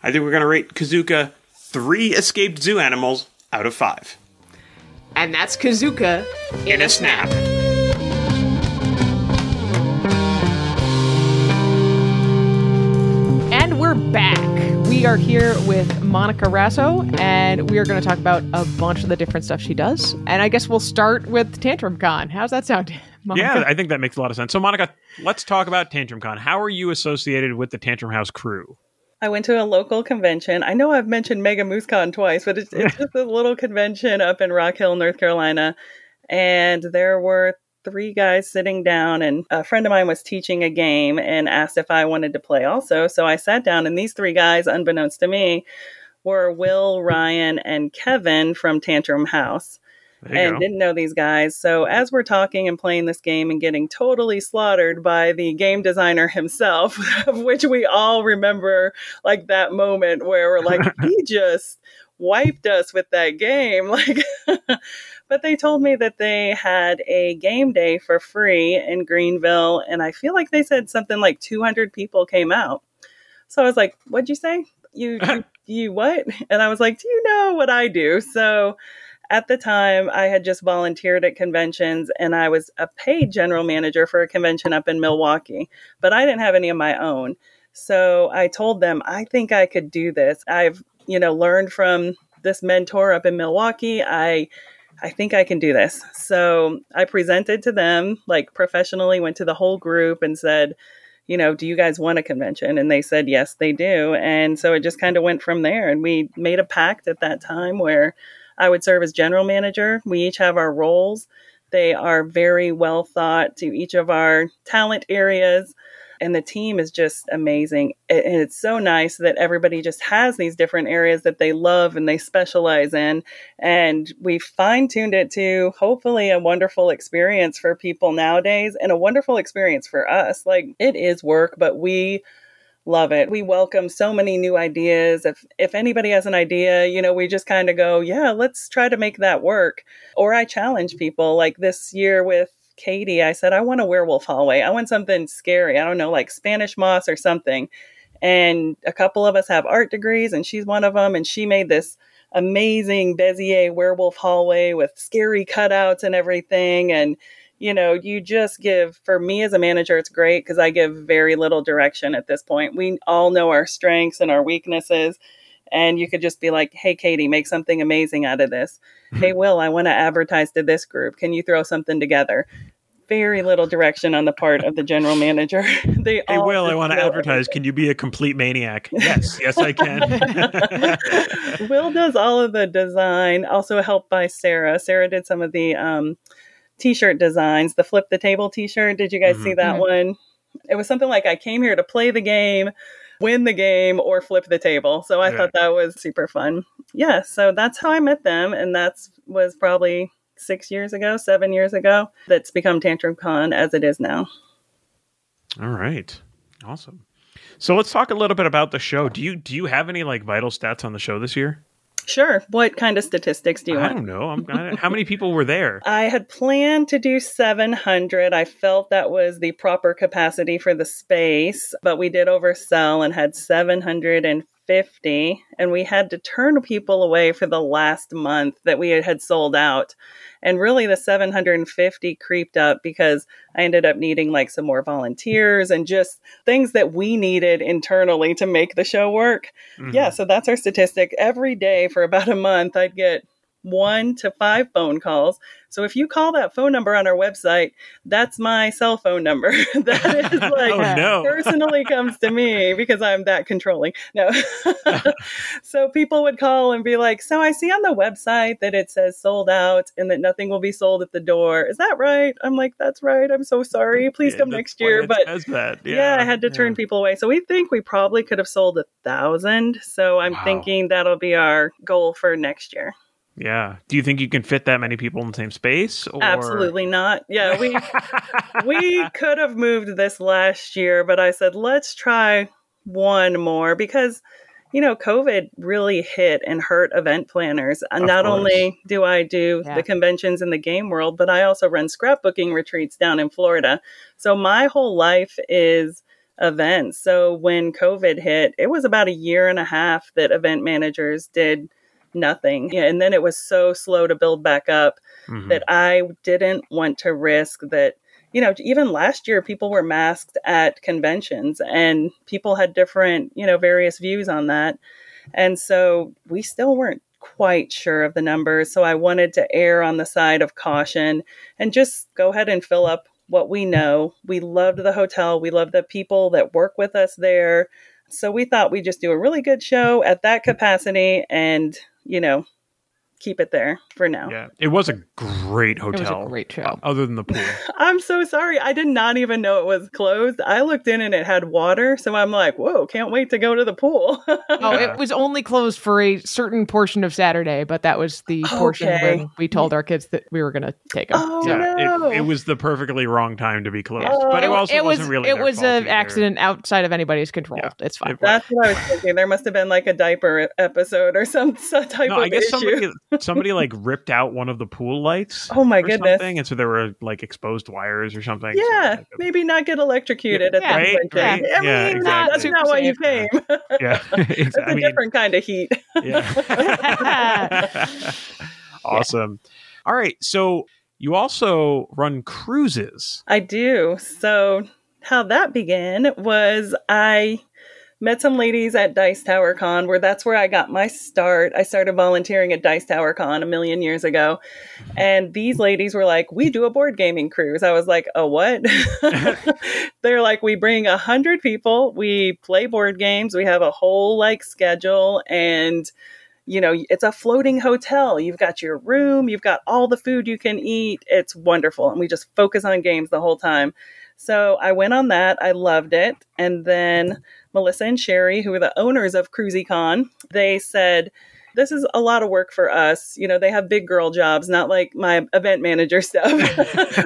I think we're going to rate Kuzooka three escaped zoo animals out of five. And that's Kuzooka in, a snap. And we're back. We are here with Monica Rasso, and we are going to talk about a bunch of the different stuff she does. And I guess we'll start with Tantrum Con. How's that sound? [laughs] Monica? Yeah, I think that makes a lot of sense. So, Monica, let's talk about Tantrum Con. How are you associated with the Tantrum House crew? I went to a local convention. I know I've mentioned Mega Moose Con twice, but it's, [laughs] it's just a little convention up in Rock Hill, North Carolina. And there were three guys sitting down, and a friend of mine was teaching a game and asked if I wanted to play also. So I sat down, and these three guys, unbeknownst to me, were Will, Ryan, and Kevin from Tantrum House and go. didn't know these guys. So as we're talking and playing this game and getting totally slaughtered by the game designer himself, [laughs] of which we all remember like that moment where we're like, [laughs] he just wiped us with that game. [laughs] Like but they told me that they had a game day for free in Greenville and I feel like they said something like 200 people came out. So I was like, "What'd you say? You you, you what?" And I was like, "Do you know what I do?" So At the time, I had just volunteered at conventions and I was a paid general manager for a convention up in Milwaukee, but I didn't have any of my own. So I told them, I think I could do this. I've, you know, learned from this mentor up in Milwaukee. I I think I can do this. So I presented to them like professionally, went to the whole group and said, you know, do you guys want a convention? And they said, yes, they do. And so it just kind of went from there. And we made a pact at that time where I would serve as general manager. We each have our roles. They are very well thought to each of our talent areas and the team is just amazing. And it's so nice that everybody just has these different areas that they love and they specialize in. And we fine tuned it to hopefully a wonderful experience for people nowadays and a wonderful experience for us. Like it is work, but we love it. We welcome so many new ideas. If if anybody has an idea, you know, we just kind of go, yeah, let's try to make that work. Or I challenge people like this year with Katie, I said, I want a werewolf hallway. I want something scary. I don't know, like Spanish moss or something. And a couple of us have art degrees, and she's one of them. And she made this amazing Bezier werewolf hallway with scary cutouts and everything. And, you know, you just give, for me as a manager, it's great because I give very little direction at this point. We all know our strengths and our weaknesses and you could just be like, "Hey, Katie, make something amazing out of this." [laughs] hey, Will, I want to advertise to this group. Can you throw something together? Very little direction on the part of the general manager. [laughs] they hey, Will, I want to advertise. Can you be a complete maniac? Yes, yes, I can. [laughs] Will does all of the design, also helped by Sarah. Sarah did some of the um, t-shirt designs. The flip the table t-shirt. Did you guys mm-hmm. see that mm-hmm. one? It was something like I came here to play the game win the game or flip the table. So I yeah. thought that was super fun. Yeah, so that's how I met them, and that's was probably six years ago, seven years ago. That's become Tantrum Con as it is now. All right, awesome. So let's talk a little bit about the show. Do you do you have any like vital stats on the show this year? Sure. What kind of statistics do you I want? I don't know. i'm how many people were there? [laughs] I had planned to do 700. I felt that was the proper capacity for the space, but we did oversell and had 750. And we had to turn people away for the last month that we had sold out. And really, the 750 creeped up because I ended up needing like some more volunteers and just things that we needed internally to make the show work. Mm-hmm. Yeah, so that's our statistic. Every day for about a month, I'd get one to five phone calls. So if you call that phone number on our website, that's my cell phone number. [laughs] that is [laughs] like oh, no. personally comes to me because I'm that controlling. No. [laughs] so people would call and be like, So I see on the website that it says sold out and that nothing will be sold at the door. Is that right? I'm like, That's right. I'm so sorry. Please yeah, come next year. But yeah, yeah, I had to turn yeah. people away. So we think we probably could have sold a thousand. So I'm wow. thinking that'll be our goal for next year. Yeah. Do you think you can fit that many people in the same space? Or... Absolutely not. Yeah, we we [laughs] could have moved this last year, but I said let's try one more because you know COVID really hit and hurt event planners. And not course. only do I do yeah. the conventions in the game world, but I also run scrapbooking retreats down in Florida. So my whole life is events. So when COVID hit, it was about a year and a half that event managers did nothing. Yeah, and then it was so slow to build back up mm-hmm. that I didn't want to risk that. You know, even last year, people were masked at conventions and people had different, you know, various views on that. And so we still weren't quite sure of the numbers. So I wanted to err on the side of caution and just go ahead and fill up what we know. We loved the hotel, we loved the people that work with us there. So we thought we'd just do a really good show at that capacity and you know, keep it there for now. Yeah, it was a great hotel. It was a great uh, show. Other than the pool. [laughs] I'm so sorry. I did not even know it was closed. I looked in and it had water, so I'm like, whoa, can't wait to go to the pool. [laughs] oh, it was only closed for a certain portion of Saturday, but that was the portion okay. when we told our kids that we were going to take them. Oh, yeah, no. it, it, was the perfectly wrong time to be closed, oh. but it, it also it wasn't really. It was an accident outside of anybody's control. Yeah, it's fine. That's what I was thinking. There must have been like a diaper episode or some, some type no, of I guess issue. somebody somebody like ripped out one of the pool lights. Oh my goodness! And so there were like exposed wires or something. Yeah, so maybe not get electrocuted yeah, at right, that right? I mean, yeah, exactly. that's not why you came. [laughs] yeah, [laughs] it's a I mean, different kind of heat. [laughs] yeah. awesome. All right. So you also run cruises. I do. So, how that began was I met some ladies at Dice Tower Con, where that's where I got my start. I started volunteering at Dice Tower Con a million years ago. And these ladies were like, We do a board gaming cruise. I was like, Oh, what? [laughs] They're like, We bring a hundred people, we play board games, we have a whole like schedule, and you know, it's a floating hotel. You've got your room, you've got all the food you can eat. It's wonderful. And we just focus on games the whole time. So I went on that. I loved it. And then Melissa and Sherry, who are the owners of CruisyCon, they said, this is a lot of work for us. You know, they have big girl jobs, not like my event manager [laughs] stuff,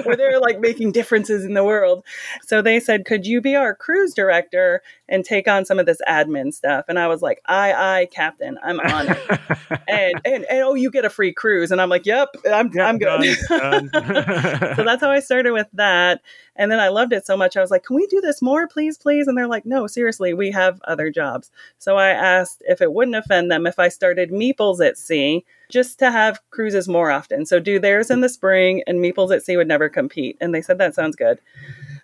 where they're like making differences in the world. So they said, Could you be our cruise director and take on some of this admin stuff? And I was like, Aye, aye, Captain, I'm on it. [laughs] and, and, and oh, you get a free cruise. And I'm like, Yep, I'm, Yep, I'm good. done, done. [laughs] [laughs] so that's how I started with that. And then I loved it so much. I was like, can we do this more, please, please? And they're like, no, seriously, we have other jobs. So I asked if it wouldn't offend them if I started Meeples at Sea just to have cruises more often. So do theirs in the spring and Meeples at Sea would never compete. And they said, that sounds good.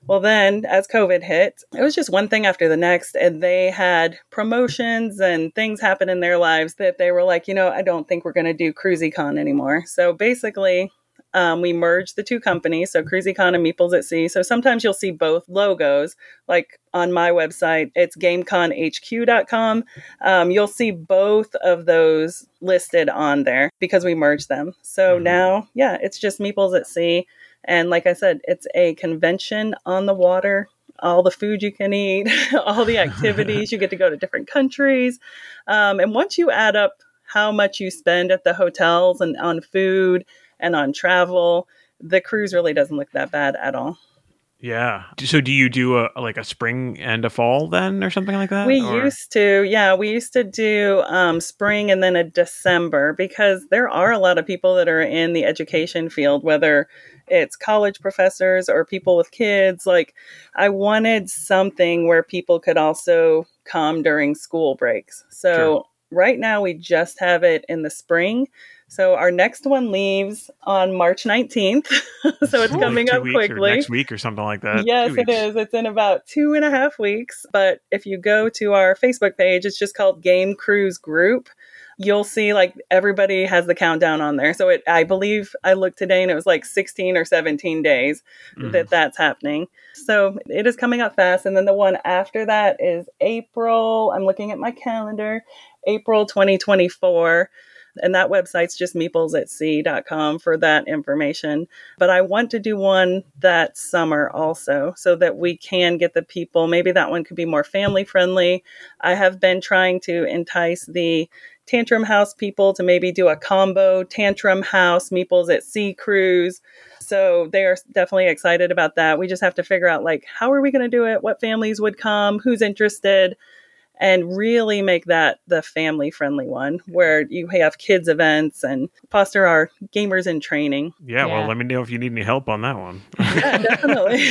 Well, then as COVID hit, it was just one thing after the next. And they had promotions and things happen in their lives that they were like, you know, I don't think we're going to do CruisyCon anymore. So basically, um, we merged the two companies, so CruisyCon and Meeples at Sea. So sometimes you'll see both logos. Like on my website, it's GameConHQ.com. Um, you'll see both of those listed on there because we merged them. So Mhm. now, yeah, it's just Meeples at Sea. And like I said, it's a convention on the water. All the food you can eat, [laughs] all the activities, you get to go to different countries. Um, and once you add up how much you spend at the hotels and on food and on travel, the cruise really doesn't look that bad at all. Yeah. So do you do a like a spring and a fall then, or something like that? We Or- used to, yeah, we used to do um, spring and then a December because there are a lot of people that are in the education field, whether it's college professors or people with kids. Like, I wanted something where people could also come during school breaks. So, Sure. right now, we just have it in the spring. So, our next one leaves on March 19th. [laughs] so, it's coming up quickly. next week or something like that. Yes, it is. It's in about two and a half weeks. But if you go to our Facebook page, it's just called Game Cruise Group. You'll see like everybody has the countdown on there. So it, I believe I looked today and it was like 16 or 17 days Mhm. that that's happening. So it is coming up fast. And then the one after that is April. I'm looking at my calendar, April 2024. And that website's just meeplesatsea.com for that information. But I want to do one that summer also so that we can get the people. Maybe that one could be more family friendly. I have been trying to entice the Tantrum House people to maybe do a combo Tantrum House Meeples at Sea cruise. So they are definitely excited about that. We just have to figure out like how are we going to do it? What families would come? Who's interested? And really make that the family friendly one where you have kids events and foster our gamers in training. Yeah, Yeah. well, let me know if you need any help on that one. [laughs] Yeah, definitely.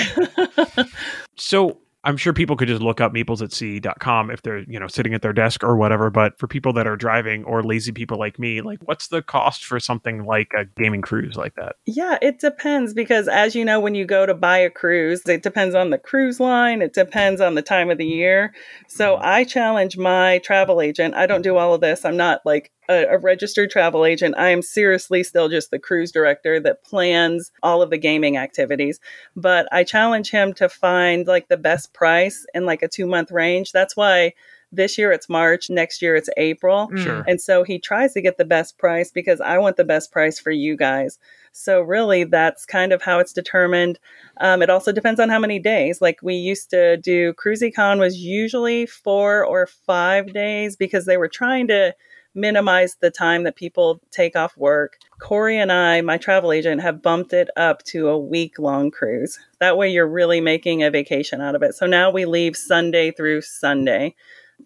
[laughs] So I'm sure people could just look up meeplesatsea.com if they're, you know, sitting at their desk or whatever. But for people that are driving or lazy people like me, like what's the cost for something like a gaming cruise like that? Yeah, it depends because as you know, when you go to buy a cruise, it depends on the cruise line, it depends on the time of the year. So mm-hmm. I challenge my travel agent. I don't do all of this. I'm not like a, a registered travel agent. I am seriously still just the cruise director that plans all of the gaming activities. But I challenge him to find like the best price in like a two month range. That's why this year it's March, next year it's April. Mm. Sure. And so he tries to get the best price because I want the best price for you guys. So really, that's kind of how it's determined. Um, it also depends on how many days. Like we used to do CruisyCon was usually four or five days because they were trying to minimize the time that people take off work. Corey and I, my travel agent, have bumped it up to a week long cruise. That way, you're really making a vacation out of it. So now we leave Sunday through Sunday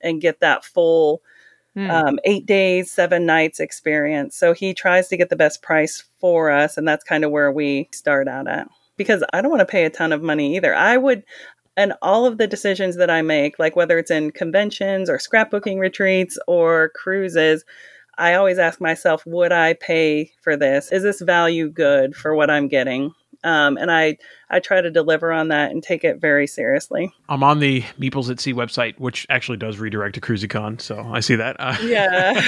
and get that full Hmm. um, eight days, seven nights experience. So he tries to get the best price for us, and that's kind of where we start out at. Because I don't want to pay a ton of money either. I would, and all of the decisions that I make, like whether it's in conventions or scrapbooking retreats or cruises, I always ask myself, would I pay for this? Is this value good for what I'm getting? Um, and I I try to deliver on that and take it very seriously. I'm on the Meeples at Sea website, which actually does redirect to CruisyCon, so I see that. Uh, Yeah.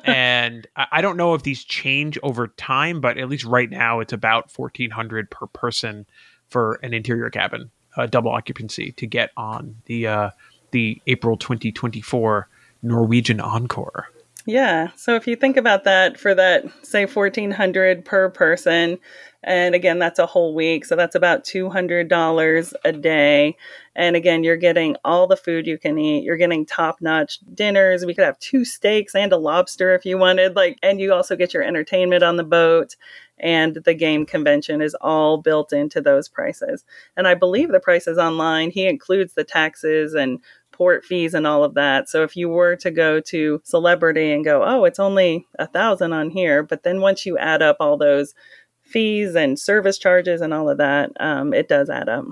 [laughs] and I don't know if these change over time, but at least right now it's about fourteen hundred per person for an interior cabin, uh, double occupancy, to get on the uh, the April 2024 Norwegian Encore. Yeah. So if you think about that for that, say, 1400 per person, and again, that's a whole week. So that's about $200 a day. And again, you're getting all the food you can eat. You're getting top notch dinners. We could have two steaks and a lobster if you wanted. Like, and you also get your entertainment on the boat. And the game convention is all built into those prices. And I believe the prices online, he includes the taxes and port fees and all of that. So if you were to go to celebrity and go, oh, it's only a thousand on here, but then once you add up all those fees and service charges and all of that, um, it does add up.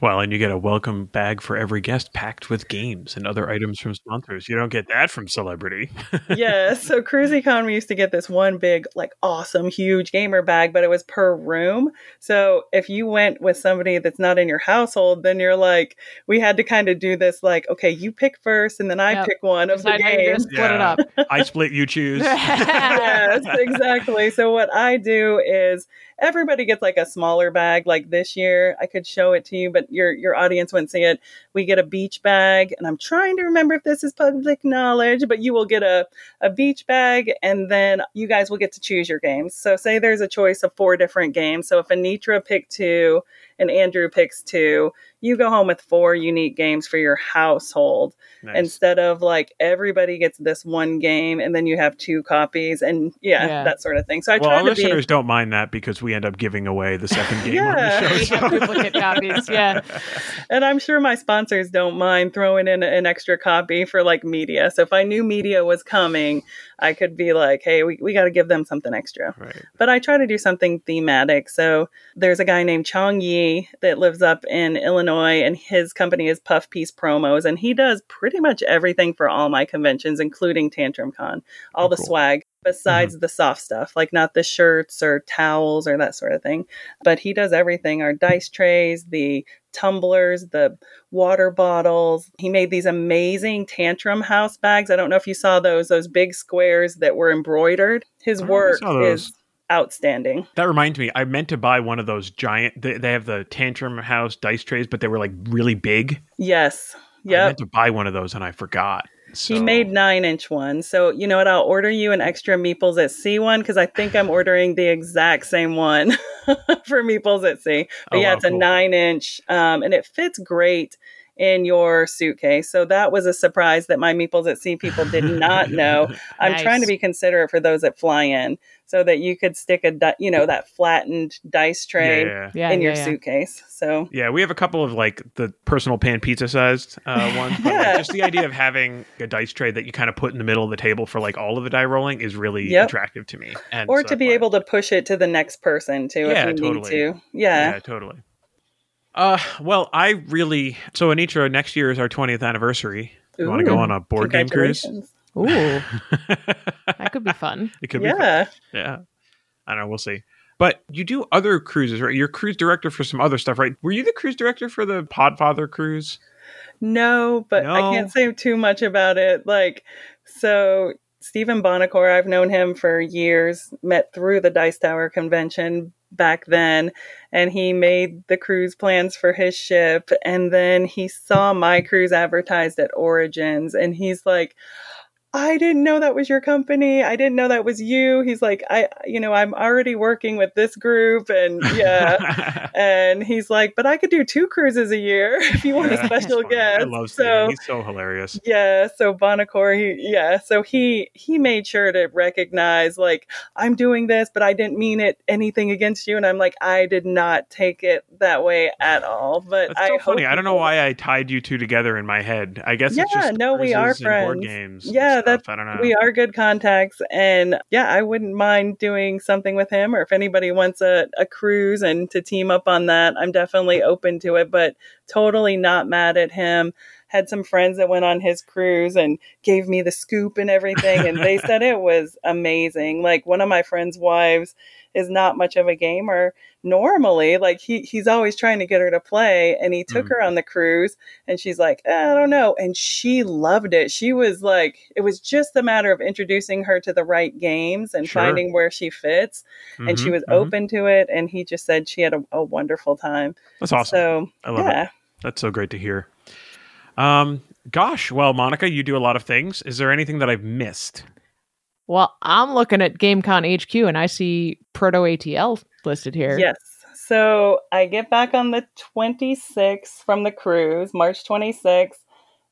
Well, and you get a welcome bag for every guest packed with games and other items from sponsors. You don't get that from Celebrity. yeah. [laughs] So CruisyCon, we used to get this one big, like awesome, huge gamer bag, but it was per room. So if you went with somebody that's not in your household, then you're like, we had to kind of do this, like, okay, you pick first, and then I Yep. pick one of the Decide how you're gonna games. split it up. I split, you choose. [laughs] yes, exactly. So what I do is everybody gets like a smaller bag. Like this year, I could show it to you, but your your audience wouldn't see it. We get a beach bag, and I'm trying to remember if this is public knowledge, but you will get a a beach bag, and then you guys will get to choose your games. So say there's a choice of four different games. So if Anitra picked two and Andrew picks two, you go home with four unique games for your household Nice. instead of like everybody gets this one game and then you have two copies and yeah, Yeah. that sort of thing. So I well, try our to listeners be don't mind that because we end up giving away the second [laughs] game Yeah. on the we show. have duplicate copies. Yeah. [laughs] and I'm sure my sponsors don't mind throwing in an extra copy for like media. So if I knew media was coming, I could be like, hey, we, we got to give them something extra. Right. But I try to do something thematic. So there's a guy named Chong Yi that lives up in Illinois, and his company is Puff Piece Promos, and he does pretty much everything for all my conventions, including Tantrum Con, all Oh, the cool. swag. Besides the soft stuff, like not the shirts or towels or that sort of thing. But he does everything our dice trays, the tumblers, the water bottles. He made these amazing tantrum house bags. I don't know if you saw those, those big squares that were embroidered. His Oh, work is outstanding. That reminds me, I meant to buy one of those giant. They, they have the Tantrum House dice trays, but they were like really big. Yes. Yeah. I meant to buy one of those and I forgot. He made nine inch ones. So, you know what? I'll order you an extra Meeples at Sea one because I think I'm ordering the exact same one [laughs] for Meeples at Sea. But Oh, yeah, wow, it's a cool. nine inch um, and it fits great in your suitcase. So that was a surprise that my Meeples at Sea people did not [laughs] know. I'm Nice. trying to be considerate for those that fly in so that you could stick a, di- you know, that flattened dice tray Yeah. Yeah. in yeah, your yeah. suitcase. So Yeah, we have a couple of like the personal pan pizza sized uh, [laughs] ones. But like, Yeah. just the idea of having a dice tray that you kind of put in the middle of the table for like all of the die rolling is really Yep. attractive to me. And or so to be I- able to push it to the next person too Yeah, if you totally. need to. Yeah. Yeah, totally. Uh, well, I really so Anitra. Next year is our 20th anniversary. You want to go on a board game cruise? Congratulations. Ooh, [laughs] that could be fun. it could be. fun. Yeah. Yeah. I don't know. We'll see. But you do other cruises, right? You're cruise director for some other stuff, right? Were you the cruise director for the Podfather cruise? No, but I can't say too much about it. Like, so Stephen Buonocore, I've known him for years, met through the Dice Tower convention back then, and he made the cruise plans for his ship. And then he saw my cruise advertised at Origins, and he's like, I didn't know that was your company. I didn't know that was you. He's like, I, you know, I'm already working with this group, and yeah. [laughs] and he's like, but I could do two cruises a year [laughs] if you want Yeah, a special guest. I love so He's so hilarious. yeah, so Buonocore, he yeah, so he he made sure to recognize like I'm doing this, but I didn't mean it anything against you, and I'm like I did not take it that way at all. But That's I so hope funny. I don't know why I tied you two together in my head. I guess it's Yeah, just no, we are and board friends. games. Yeah, stuff. that's- I don't know. we are good contacts, and yeah, I wouldn't mind doing something with him, or if anybody wants a, a cruise and to team up on that, I'm definitely open to it. But totally not mad at him had some friends that went on his cruise and gave me the scoop and everything. And they said [laughs] it was amazing. Like one of my friends' wives is not much of a gamer normally. Like he he's always trying to get her to play, and he took Mm. her on the cruise, and she's like, "Eh, I don't know, and she loved it. She was like, it was just a matter of introducing her to the right games and Sure. finding where she fits, and she Mhm, was mhm. open to it. And he just said she had a, a wonderful time. That's awesome. So I love yeah. it. That's so great to hear. Um, gosh, well, Monica, you do a lot of things. Is there anything that I've missed? Well, I'm looking at GameCon HQ and I see Proto ATL listed here. Yes. So I get back on the 26th from the cruise, March 26th.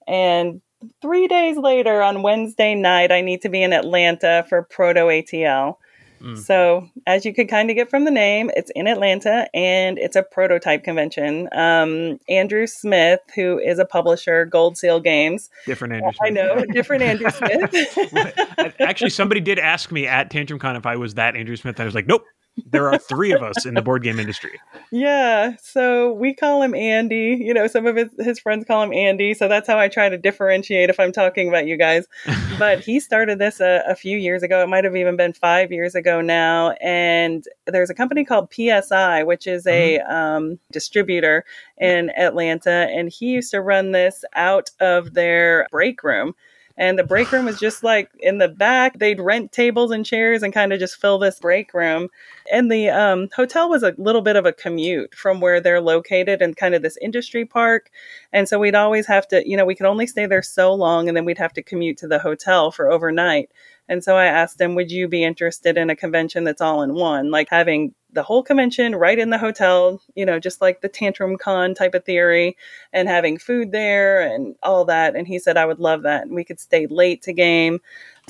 And three days later, on Wednesday night, I need to be in Atlanta for Proto ATL. Mm. So, as you could kind of get from the name, it's in Atlanta and it's a prototype convention. Um, Andrew Smith, who is a publisher, Gold Seal Games. Different Andrew I know, different Andrew [laughs] Smith. Actually, somebody did ask me at TantrumCon if I was that Andrew Smith. And I was like, nope. There are three of us in the board game industry. Yeah, so we call him Andy. You know, some of his, his friends call him Andy. So that's how I try to differentiate if I'm talking about you guys. [laughs] But he started this a, a few years ago. It might have even been five years ago now. And there's a company called PSI, which is a um, distributor in Atlanta. And he used to run this out of their break room. And the break room was just like in the back. They'd rent tables and chairs and kind of just fill this break room and the um, hotel was a little bit of a commute from where they're located and kind of this industry park. And so we'd always have to you know we could only stay there so long and then we'd have to commute to the hotel for overnight. And so i asked him would you be interested in a convention that's all in one? Like having the whole convention right in the hotel you know just like the tantrum con type of theory and having food there and all that. And he said i would love that. And we could stay late to game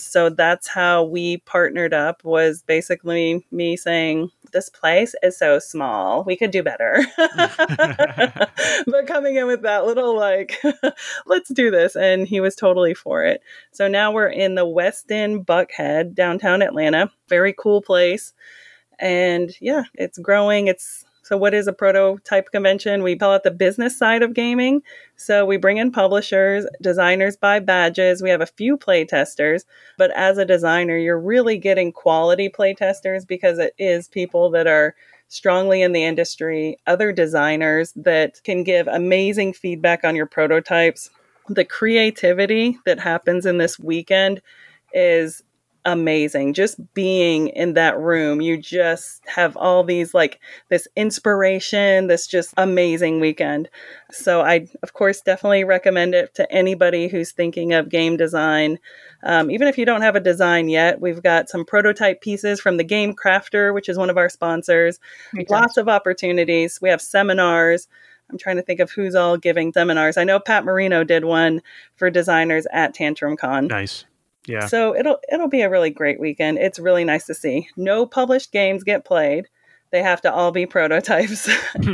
so that's how we partnered up was basically me saying this place is so small we could do better. [laughs] [laughs] But coming in with that little like [laughs] let's do this and he was totally for it. So now we're in the westin buckhead downtown atlanta. Very cool place. And yeah it's growing. It's so what is a prototype convention we call it the business side of gaming so we bring in publishers, designers buy badges. We have a few play testers, but as a designer, you're really getting quality play testers because it is people that are strongly in the industry, other designers that can give amazing feedback on your prototypes. The creativity that happens in this weekend is amazing. Just being in that room, you just have all these like this inspiration, this just amazing weekend. So I, of course, definitely recommend it to anybody who's thinking of game design. Um, even if you don't have a design yet, we've got some prototype pieces from the Game Crafter, which is one of our sponsors. Makes Lots of opportunities. We have seminars. I'm trying to think of who's all giving seminars. I know Pat Marino did one for designers at Tantrum Con. Nice. Yeah. So it'll it'll be a really great weekend. It's really nice to see. No published games get played. They have to all be [laughs] prototypes.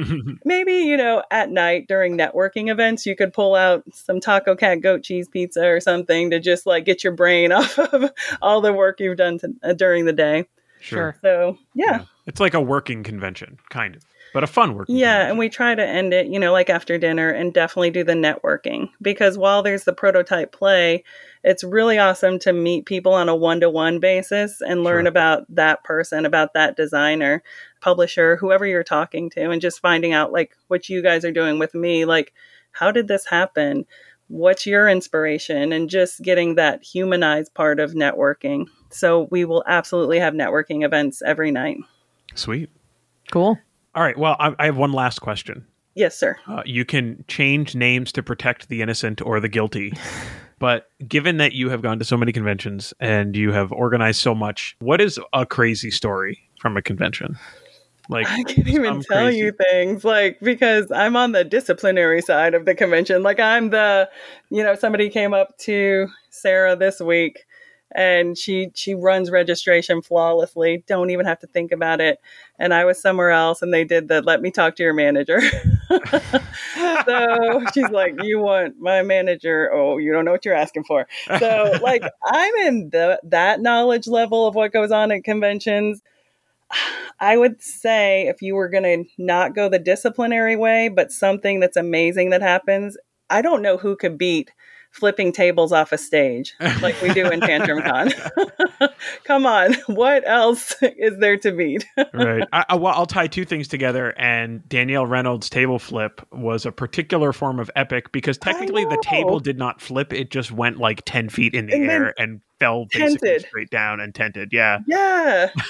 [laughs] Maybe, you know, at night during networking events, you could pull out some taco cat goat cheese pizza or something to just like get your brain [laughs] off of all the work you've done to, uh, during the day. Sure. So, yeah. It's like a working convention, kind of, but a fun work. Yeah, convention. and we try to end it, you know, like after dinner and definitely do the networking because while there's the prototype play, it's really awesome to meet people on a one to one basis and learn Sure. about that person, about that designer, publisher, whoever you're talking to, and just finding out like what you guys are doing with me. Like, how did this happen? What's your inspiration? And just getting that humanized part of networking. So, we will absolutely have networking events every night. Sweet. Cool. All right. Well, I, I have one last question. Yes, sir. Uh, you can change names to protect the innocent or the guilty. [laughs] But given that you have gone to so many conventions and you have organized so much, what is a crazy story from a convention? Like I can't even tell crazy- you things like because I'm on the disciplinary side of the convention. Like I'm the, you know, somebody came up to Sarah this week and she she runs registration flawlessly. Don't even have to think about it. And I was somewhere else and they did the let me talk to your manager. [laughs] so she's like, You want my manager? Oh, you don't know what you're asking for. So like I'm in the that knowledge level of what goes on at conventions. I would say if you were going to not go the disciplinary way, but something that's amazing that happens, I don't know who could beat flipping tables off a stage like we do in Tantrum Con. [laughs] Come on, what else is there to beat? [laughs] right. I, I, well, I'll tie two things together. And Danielle Reynolds' table flip was a particular form of epic because technically the table did not flip; it just went like ten feet in the And then air and fell basically tented. straight down and tented. Yeah. Yeah. [laughs]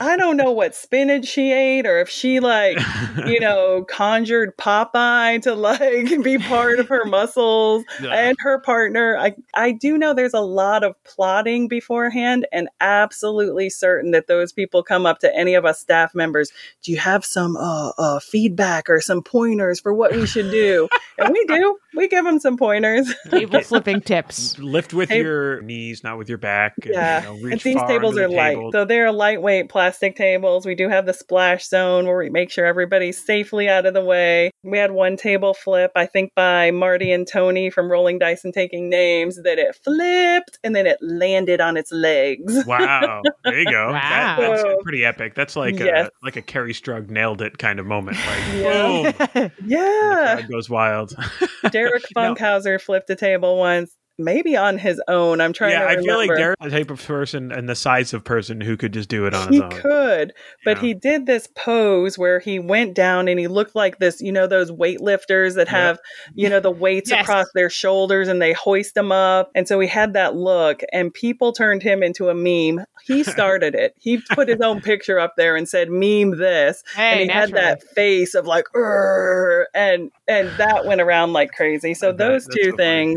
I don't know what spinach she ate or if she like, you [laughs] know, conjured Popeye to like be part of her muscles [laughs] Yeah. and her partner. I I do know there's a lot of plotting beforehand and absolutely certain that those people come up to any of us staff members, do you have some uh, uh feedback or some pointers for what we should do? and we do. We give them some pointers. Table flipping tips. Lift with Tab- your knees, not with your back. and, Yeah, you know, and these far tables are the light. table. So they're lightweight plastic tables. We do have the splash zone where we make sure everybody's safely out of the way. We had one table flip, I think by Marty and Tony from Rolling Dice and Taking Names, that it flipped and then it landed on its legs. [laughs] Wow, there you go. That, Wow. that's So- pretty epic. That's like Yes. a like a Kerri Strug nailed it kind of moment. Like Yeah. boom, [laughs] and the Yeah. crowd goes wild. [laughs] Derek No. Funkhauser flipped a table once, maybe on his own. I'm trying yeah, to I feel like Derek's the type of person and the size of person who could just do it on his own. he could, but Yeah. he did this pose where he went down and he looked like this, you know, those weightlifters that Yeah. have, you know, the weights Yes. across their shoulders and they hoist them up. And so he had that look, and people turned him into a meme. He [laughs] started it. He put his own picture up there and said, "Meme this," and Hey, he had that face of like, "Urgh," and and that went around like crazy. So I those That's two so funny.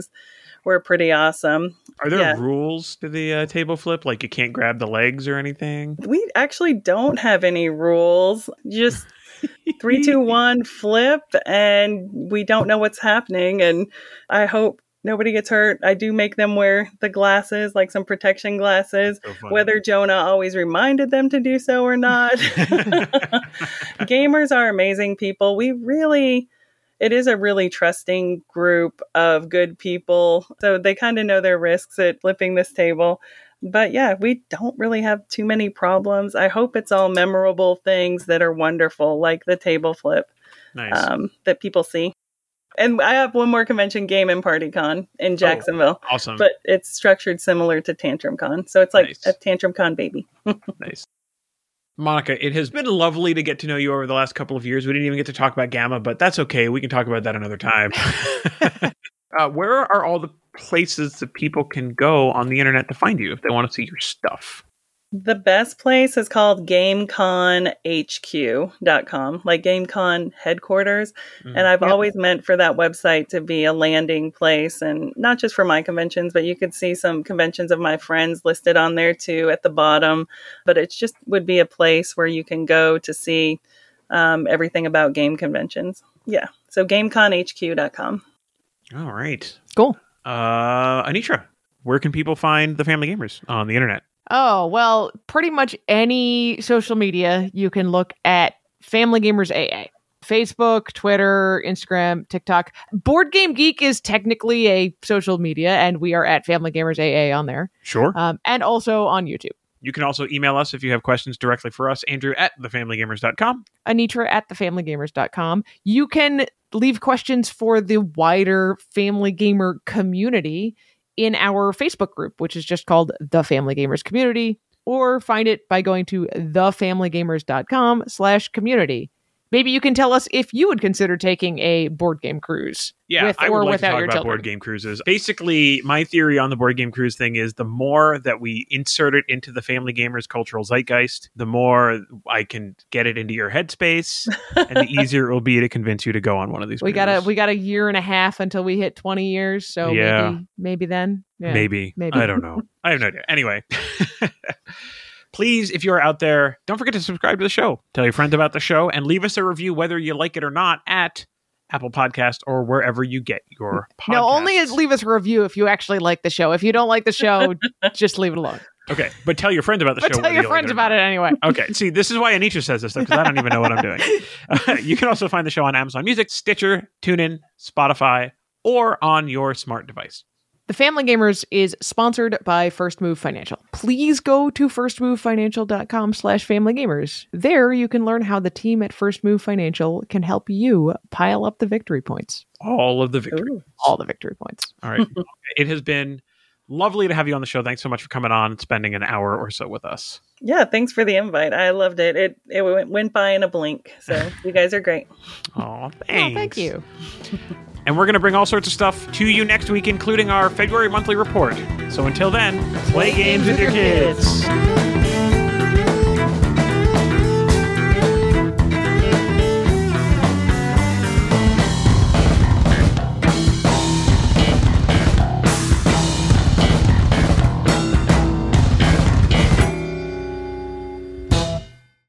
Were pretty awesome. Are there Yeah. rules to the uh, table flip? Like you can't grab the legs or anything? We actually don't have any rules. Just [laughs] three, two, one, flip, and we don't know what's happening. And I hope nobody gets hurt. I do make them wear the glasses, like some protection glasses. So. Whether Jonah always reminded them to do so or not. [laughs] [laughs] Gamers are amazing people. We really, it is a really trusting group of good people. So they kind of know their risks at flipping this table. But yeah, we don't really have too many problems. I hope it's all memorable things that are wonderful, like the table flip nice. um, that people see. And I have one more convention, Game and Party Con in Jacksonville, awesome. but it's structured similar to Tantrum Con. So it's like Nice. a Tantrum Con baby. [laughs] nice. Monica, it has been lovely to get to know you over the last couple of years. We didn't even get to talk about GAMA, but that's okay. We can talk about that another time. [laughs] uh, where are all the places that people can go on the internet to find you if they want to see your stuff? The best place is called GameConHQ.com, like GameCon headquarters. Mm. And I've Yep. always meant for that website to be a landing place and not just for my conventions, but you could see some conventions of my friends listed on there too at the bottom. But it just would be a place where you can go to see um, everything about game conventions. Yeah. So GameConHQ.com. All right. Cool. Uh, Anitra, where can people find the Family Gamers on the internet? Oh, well, pretty much any social media you can look at Family Gamers AA. Facebook, Twitter, Instagram, TikTok. Board Game Geek is technically a social media, and we are at Family Gamers AA on there, Sure. um, and also on YouTube. You can also email us if you have questions directly for us, Andrew at thefamilygamers.com. Anitra at thefamilygamers.com. You can leave questions for the wider Family Gamer community in our Facebook group, which is just called The Family Gamers Community, or find it by going to thefamilygamers.com slash community. Maybe you can tell us if you would consider taking a board game cruise. Yeah, with I or like without to talk about children. board game cruises. Basically, my theory on the board game cruise thing is the more that we insert it into the family gamers cultural zeitgeist, the more I can get it into your headspace, and the [laughs] easier it will be to convince you to go on one of these. We got a we got a year and a half until we hit twenty years, so Yeah. maybe maybe then. Yeah. maybe. maybe. I don't know. I have no idea. Anyway. [laughs] Please, if you're out there, don't forget to subscribe to the show. Tell your friends about the show and leave us a review, whether you like it or not, at Apple Podcast or wherever you get your podcasts. No, only leave us a review if you actually like the show. If you don't like the show, [laughs] just leave it alone. Okay, but tell your friends about the But show. tell your you like friends about it anyway. Okay, see, this is why Anitra says this stuff because I don't even know what I'm doing. [laughs] Uh, you can also find the show on Amazon Music, Stitcher, TuneIn, Spotify, or on your smart device. The Family Gamers is sponsored by First Move Financial. Please go to firstmovefinancial.com slash familygamers. There you can learn how the team at First Move Financial can help you pile up the victory points. All of the victory. Ooh. All the victory points. All right. [laughs] it has been lovely to have you on the show. Thanks so much for coming on and spending an hour or so with us. Yeah, thanks for the invite. I loved it. It it went, went by in a blink. So [laughs] you guys are great. Oh, thanks. Oh, thank you. [laughs] And we're going to bring all sorts of stuff to you next week, including our February monthly report. So until then, play games with your kids.